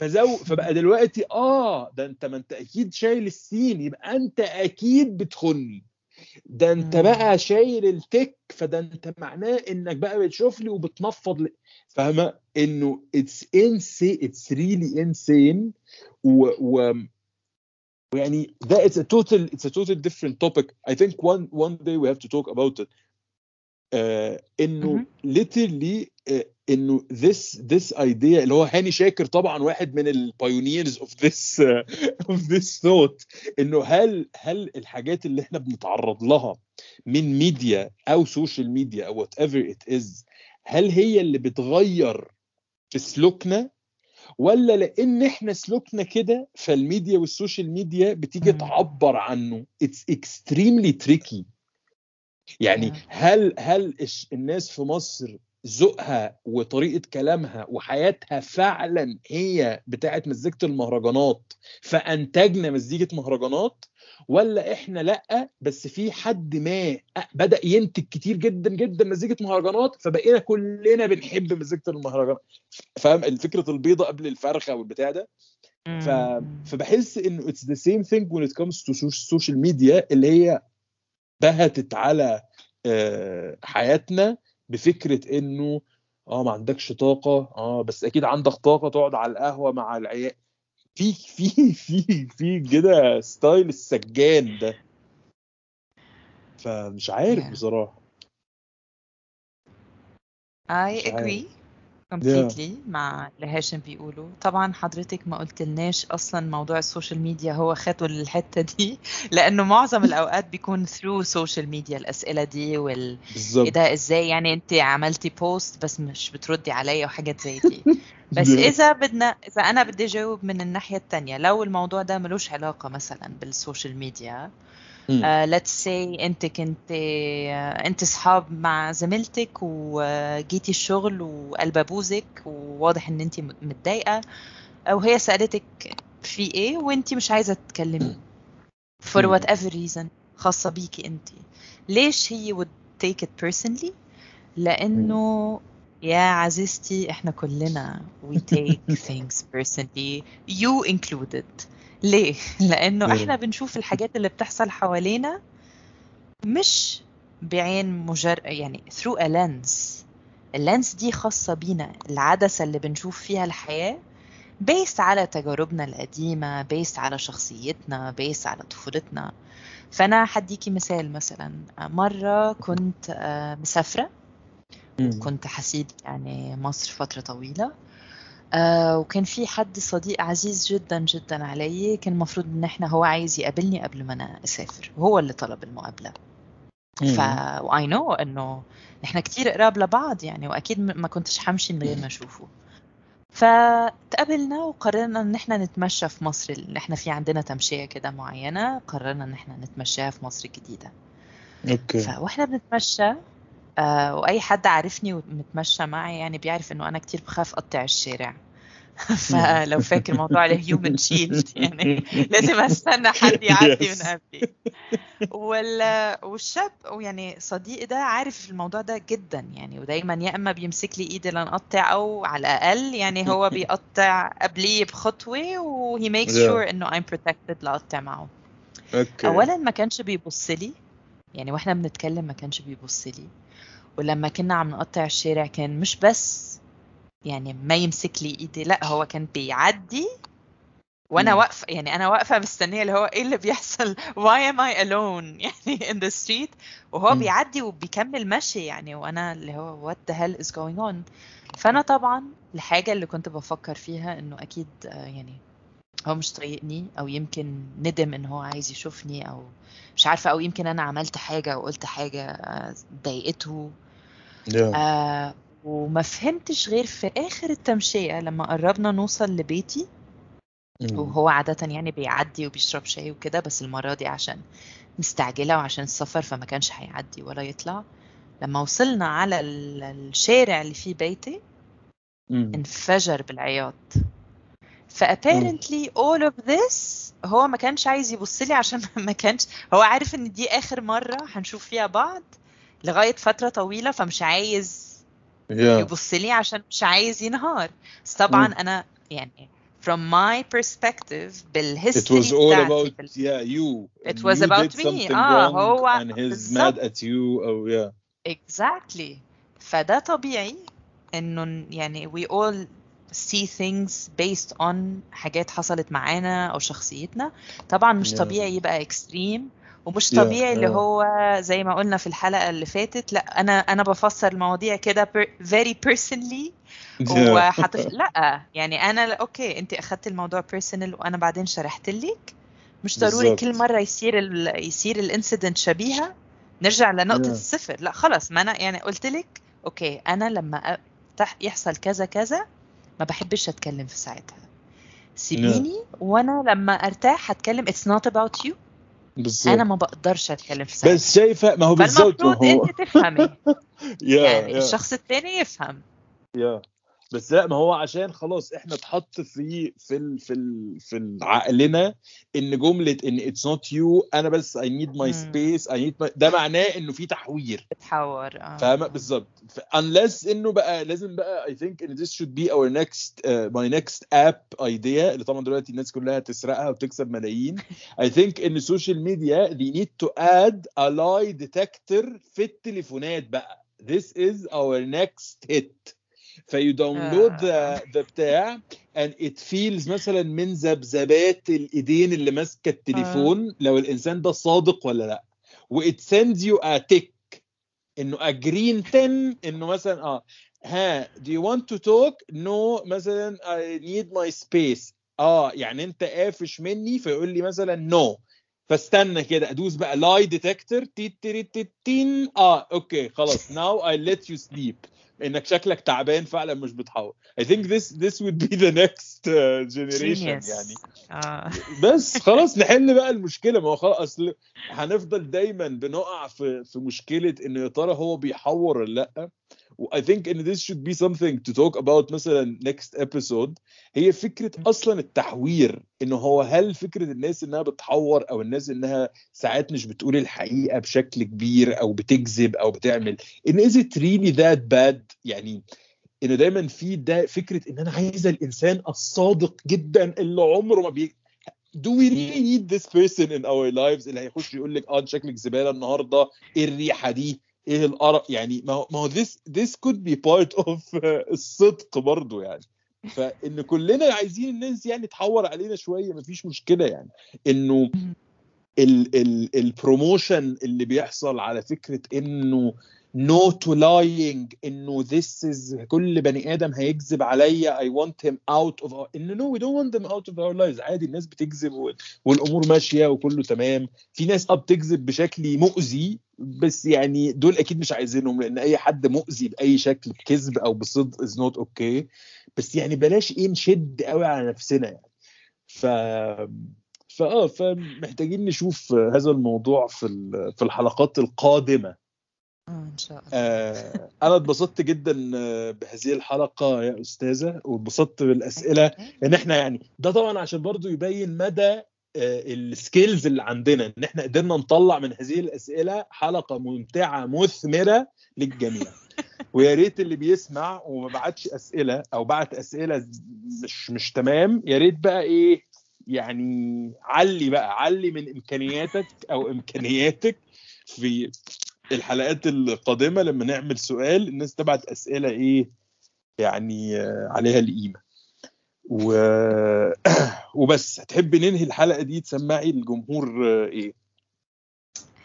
فزو فبقى دلوقتي آه ده انت ما أنت أكيد شايل ال seen يبقى أنت أكيد بتخني. ده أنت. بقى شايل ال tick فده أنت معناه إنك بقى بتشوف لي وبتنفض لي. فاهمة؟ إنه it's insane it's really insane و, و يعني ده it's a total it's a total different topic. I think one one day we have to talk about it. آه إنه مهم. literally آه إنه this this idea اللي هو هاني شاكر طبعا واحد من ال pioneers of this آه of this thought إنه هل هل الحاجات اللي إحنا بنتعرض لها من ميديا أو social media أو whatever it is هل هي اللي بتغير في سلوكنا ولا لأن إحنا سلوكنا كده فال media وال social media بتيجي. تعبر عنه it's extremely tricky يعني. هل هل الناس في مصر ذوقها وطريقة كلامها وحياتها فعلا هي بتاعة مزيكة المهرجانات فأنتجنا مزيكة مهرجانات؟ ولا إحنا لأ بس في حد ما بدأ ينتج كتير جدا جدا مزيكة مهرجانات فبقينا كلنا بنحب مزيكة المهرجانات. فاهم؟ فكره البيضة قبل الفرخة والبتاع ده. ف... فبحس إنه it's the same thing when it comes to social media اللي هي بهتت على آه، حياتنا بفكرة إنه آه ما عندكش طاقة آه بس أكيد عندك طاقة تقعد على القهوة مع العيال. في في في في كده style السجان ده. فمش عارف Yeah. بصراحة. I agree. Completely مع اللي هاشم بيقوله طبعا حضرتك ما قلتلناش أصلا موضوع ال social media هو خدوا الحتة دي لأنه معظم الأوقات بيكون through social media الأسئلة دي وال إيه بالظبط ده إزاي يعني أنت عملتي post بس مش بتردي عليا وحاجات زي دي بس. إذا بدنا إذا أنا بدي أجاوب من الناحية التانية لو الموضوع ده ملوش علاقة مثلا بال social media. let's say انت كنت آه، انت صحاب مع زميلتك وجيتي الشغل وقالبة بوزك وواضح ان انت متضايقة أو هي سألتك في إيه وانت مش عايزة تتكلمي for whatever reason خاصة بيكي انت. ليش هي would take it personally لأنه يا عزيزتي إحنا كلنا we take things personally you included. ليه؟ لأنه مم. إحنا بنشوف الحاجات اللي بتحصل حوالينا مش بعين مجرد يعني through a lens ال lens دي خاصة بينا العدسة اللي بنشوف فيها الحياة based على تجاربنا القديمة based على شخصيتنا based على طفولتنا فأنا حديكي مثال مثلا مرة كنت آه، مسافرة. كنت حسيد يعني مصر فترة طويلة آه وكان في حد صديق عزيز جدا جدا علي كان المفروض إن إحنا هو عايز يقابلني قبل ما أنا أسافر وهو اللي طلب المقابلة. ف. واي نو إنه إحنا كتير قراب لبعض يعني وأكيد ما كنتش همشي من غير ما أشوفه. فتقابلنا وقررنا إن إحنا نتمشى في مصر اللي إحنا في عندنا تمشية كده معينة قررنا إن إحنا نتمشاها في مصر الجديدة. okay. فاحنا بنتمشى آه وأي حد عارفني ومتمشى معي يعني بيعرف إنه أنا كتير بخاف أقطع الشارع. فلو فاكر موضوع ال human shield يعني لازم أستنى حد يعدي من. قبلي. وال... والشاب يعني صديقي ده عارف الموضوع ده جدا يعني ودايما يا إما بيمسك لي إيدي لنقطع أو على الأقل يعني هو بيقطع قبلي بخطوة وهي Yeah. sure إنه I'm protected لأقطع معه. أوكي اولا ما كانش بيبص لي. يعني وإحنا بنتكلم ما كانش بيبص لي ولما كنا عم نقطع الشارع كان مش بس يعني ما يمسك لي ايدي لا هو كان بيعدي وأنا. واقفة يعني أنا واقفة مستنية اللي هو إيه اللي بيحصل why am I alone يعني in the street وهو مم. بيعدي وبيكمل مشي يعني وأنا اللي هو what the hell is going on فأنا طبعا الحاجة اللي كنت بفكر فيها إنه أكيد آه، يعني هو مش طايقني أو يمكن ندم إن هو عايز يشوفني أو مش عارفة أو يمكن أنا عملت حاجة أو قلت حاجة آه، ضايقته Yeah. آه وما فهمتش غير في آخر التمشية لما قربنا نوصل لبيتي مم. وهو عادة يعني بيعدي وبيشرب شاي وكده بس المرة دي عشان مستعجلة وعشان السفر فما كانش هيعدي ولا يطلع لما وصلنا على ال- الشارع اللي فيه بيتي مم. انفجر بالعياط فapparently all of this هو ما كانش عايز يبص لي عشان ما كانش هو عارف إن دي آخر مرة هنشوف فيها بعض لغاية فترة طويلة فمش عايز Yeah. يبص لي عشان مش عايز ينهار بس طبعا مم. أنا يعني from my perspective It بالهيستوري was all about بال... yeah you. It was you about did me. wrong هو and he's بالظبط. mad at you. Oh yeah. exactly فده طبيعي إنه يعني we all see things based on حاجات حصلت معانا أو شخصيتنا طبعا مش Yeah. طبيعي يبقى extreme ومش Yeah, طبيعي اللي yeah. هو زي ما قلنا في الحلقة اللي فاتت لأ أنا أنا بفسر المواضيع كده per- very personally Yeah. وحطف لأ يعني أنا okay أنت اخذت الموضوع personal وأنا بعدين شرحت لك مش ضروري. كل مرة يصير ال... يصير ال incident شبيهة نرجع لنقطة Yeah. الصفر لأ خلص ما أنا يعني قلت لك أوكي أنا لما أ- تح- يحصل كذا كذا ما بحبش أتكلم في ساعتها. سيبيني وأنا لما أرتاح هتكلم. It's not about you. بالظبط. أنا ما بقدرش أتكلم في ساعتها. بس شايفة ما هو بالظبط هو أنت تفهمي. Yeah, يعني yeah. الشخص الثاني يفهم. يا بس لا ما هو عشان خلاص إحنا اتحط في في ال في ال في عقلنا إن جملة إن it's not you أنا بس I need my. space I need ده معناه إنه في تحوير. بتحور آه. فاهمة؟ بالظبط. unless إنه بقى لازم بقى I think إن this should be our next uh, my next app idea اللي طبعا دلوقتي الناس كلها تسرقها وتكسب ملايين. I think إن ال social media they need to add a lie detector في التليفونات بقى. This is our next hit. ف you download the the بتاع and it feels مثلا من ذبذبات الإيدين اللي ماسكة التليفون لو الإنسان ده صادق ولا لأ. و it sends you a tick إنه a green 10 إنه مثلا آه. ها do you want to talk no مثلا I need my space. آه يعني أنت قافش مني فيقول لي مثلا no. فاستنى كده أدوس بقى lie detector تيت تيت تيت تين آه okay خلاص now I let you sleep. إنك شكلك تعبان فعلا مش بتحور I think this this would be the next uh, generation Genius. يعني. آه. بس خلاص نحل بقى المشكلة. ما هو خلاص أصل هنفضل دايما بنقع في في مشكلة إن يا ترى هو بيحور ولا لأ. I think ان this should be something to talk about مثلا next episode. هي فكرة أصلا التحوير إنه هو هل فكرة الناس إنها بتحور أو الناس إنها ساعات مش بتقول الحقيقة بشكل كبير أو بتكذب أو بتعمل. ان is it really that bad يعني ان دايما في ده فكرة إن أنا عايزه الإنسان الصادق جدا اللي عمره ما بي do we really need this person in our lives اللي هيخش يقول لك آه شكلك زبالة النهارده إيه الريحة دي؟ إيه القرف؟ يعني ما هو ما هو this this could be part of uh, الصدق برضو يعني. فإن كلنا عايزين الناس يعني تحور علينا شوية مفيش مشكلة يعني. إنه ال ال البروموشن اللي بيحصل على فكرة إنه no to lying. إنه this is كل بني آدم هيكذب عليا. Want him out of our إنه no we don't want them out of our lives. عادي الناس بتكذب وال- والأمور ماشية وكله تمام. في ناس آه بتكذب بشكل مؤذي بس يعني دول أكيد مش عايزينهم لأن أي حد مؤذي بأي شكل بكذب أو بصدق is not okay. بس يعني بلاش إيه نشد قوي على نفسنا يعني. ف فآه فمحتاجين نشوف هذا الموضوع في في الحلقات القادمة. إن شاء الله. آه، أنا اتبسطت جدا آه، بهذه الحلقة يا أستاذة واتبسطت بالأسئلة. إن إحنا يعني ده طبعا عشان برضو يبين مدى السكيلز اللي عندنا إن إحنا قدرنا نطلع من هذه الأسئلة حلقة ممتعة مثمرة للجميع. ويا ريت اللي بيسمع وما بعتش أسئلة أو بعت أسئلة مش مش تمام يا ريت بقى إيه يعني علي بقى علي من إمكانياتك أو إمكانياتك في الحلقات القادمة لما نعمل سؤال الناس تبعت أسئلة إيه يعني آه، عليها القيمة. و... وبس هتحبي ننهي الحلقة دي تسمعي الجمهور آه، إيه؟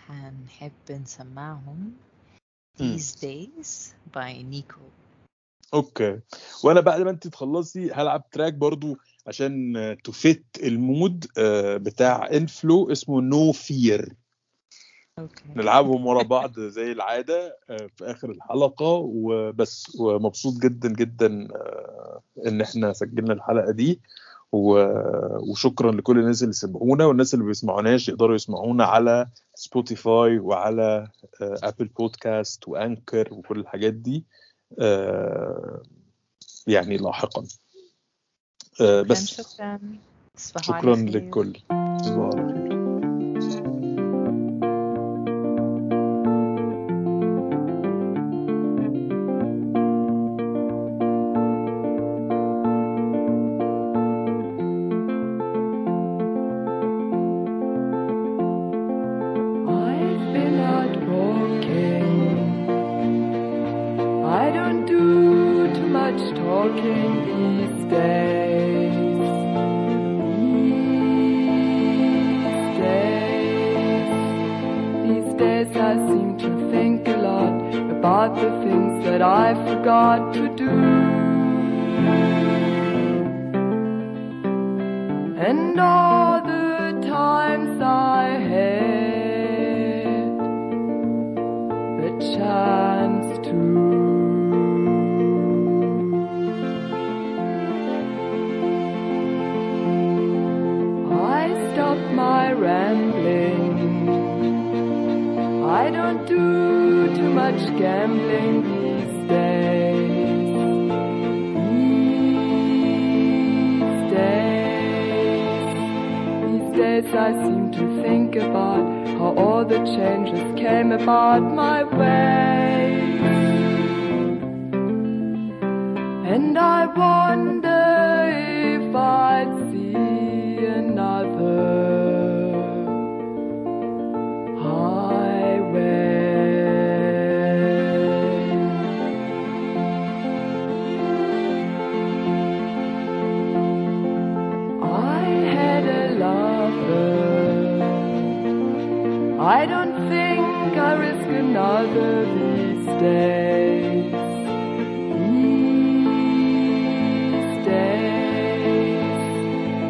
هنحب نسمعهم. These Days by نيكو okay. وأنا بعد ما أنت تخلصي هلعب track برضو عشان ت fit ال mood آه، بتاع انفلو اسمه No Fear نلعبهم ورا بعض زي العادة آه، في آخر الحلقة وبس. ومبسوط جدا جدا آه، إن إحنا سجلنا الحلقة دي. وشكرا لكل الناس اللي سمعونا والناس اللي بيسمعوناش يقدروا يسمعونا على Spotify وعلى ابل بودكاست وأنكر وكل الحاجات دي. آه، يعني لاحقا. آه، بس. شكرا شكرا. للكل. تصبحوا على خير.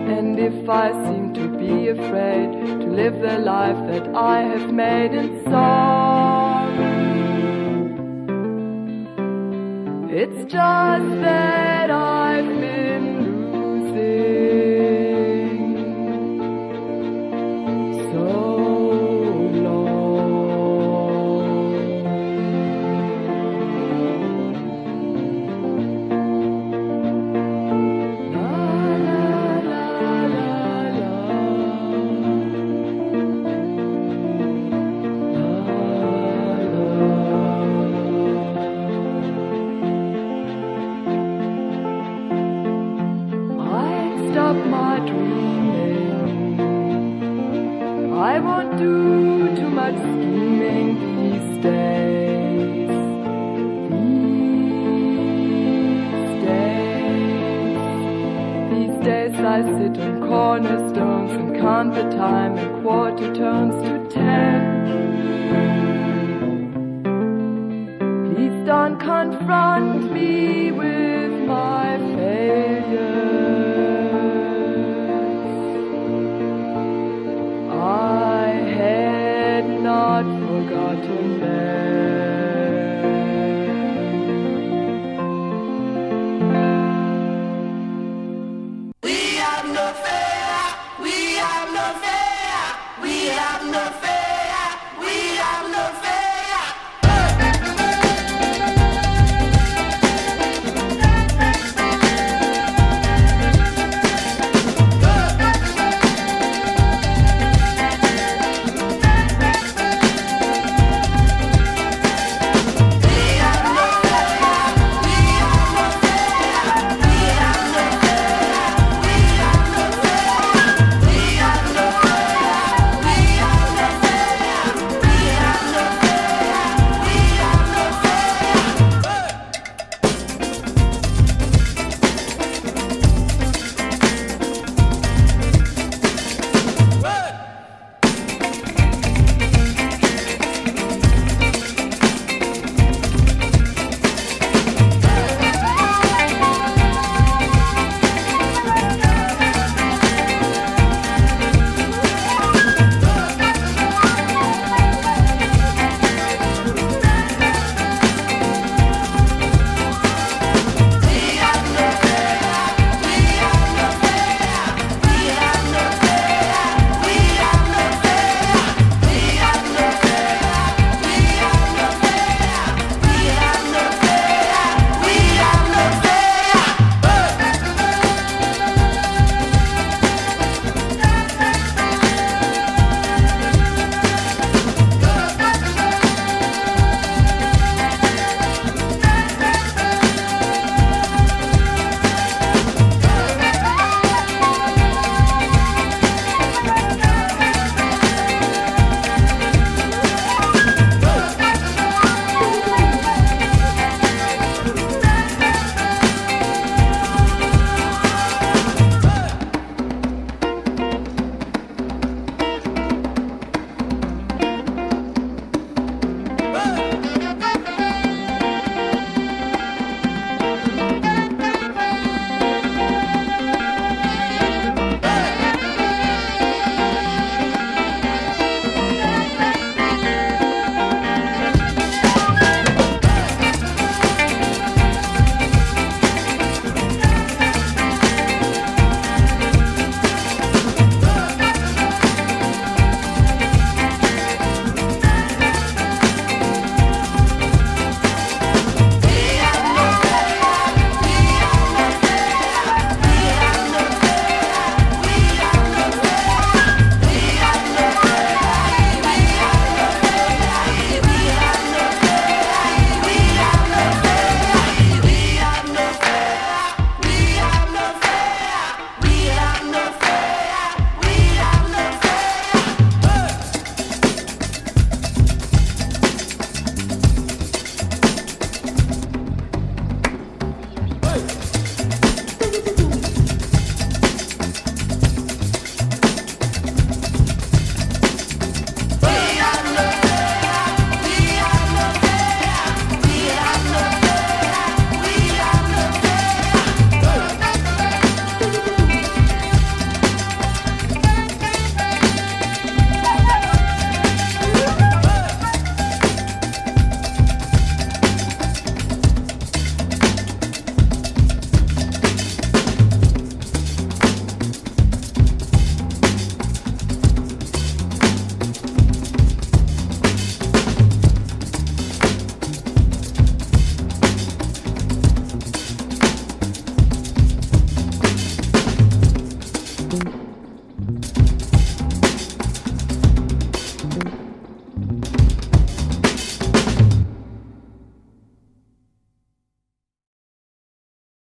And if I seem to be afraid to live the life that I have made in song, it's just that I.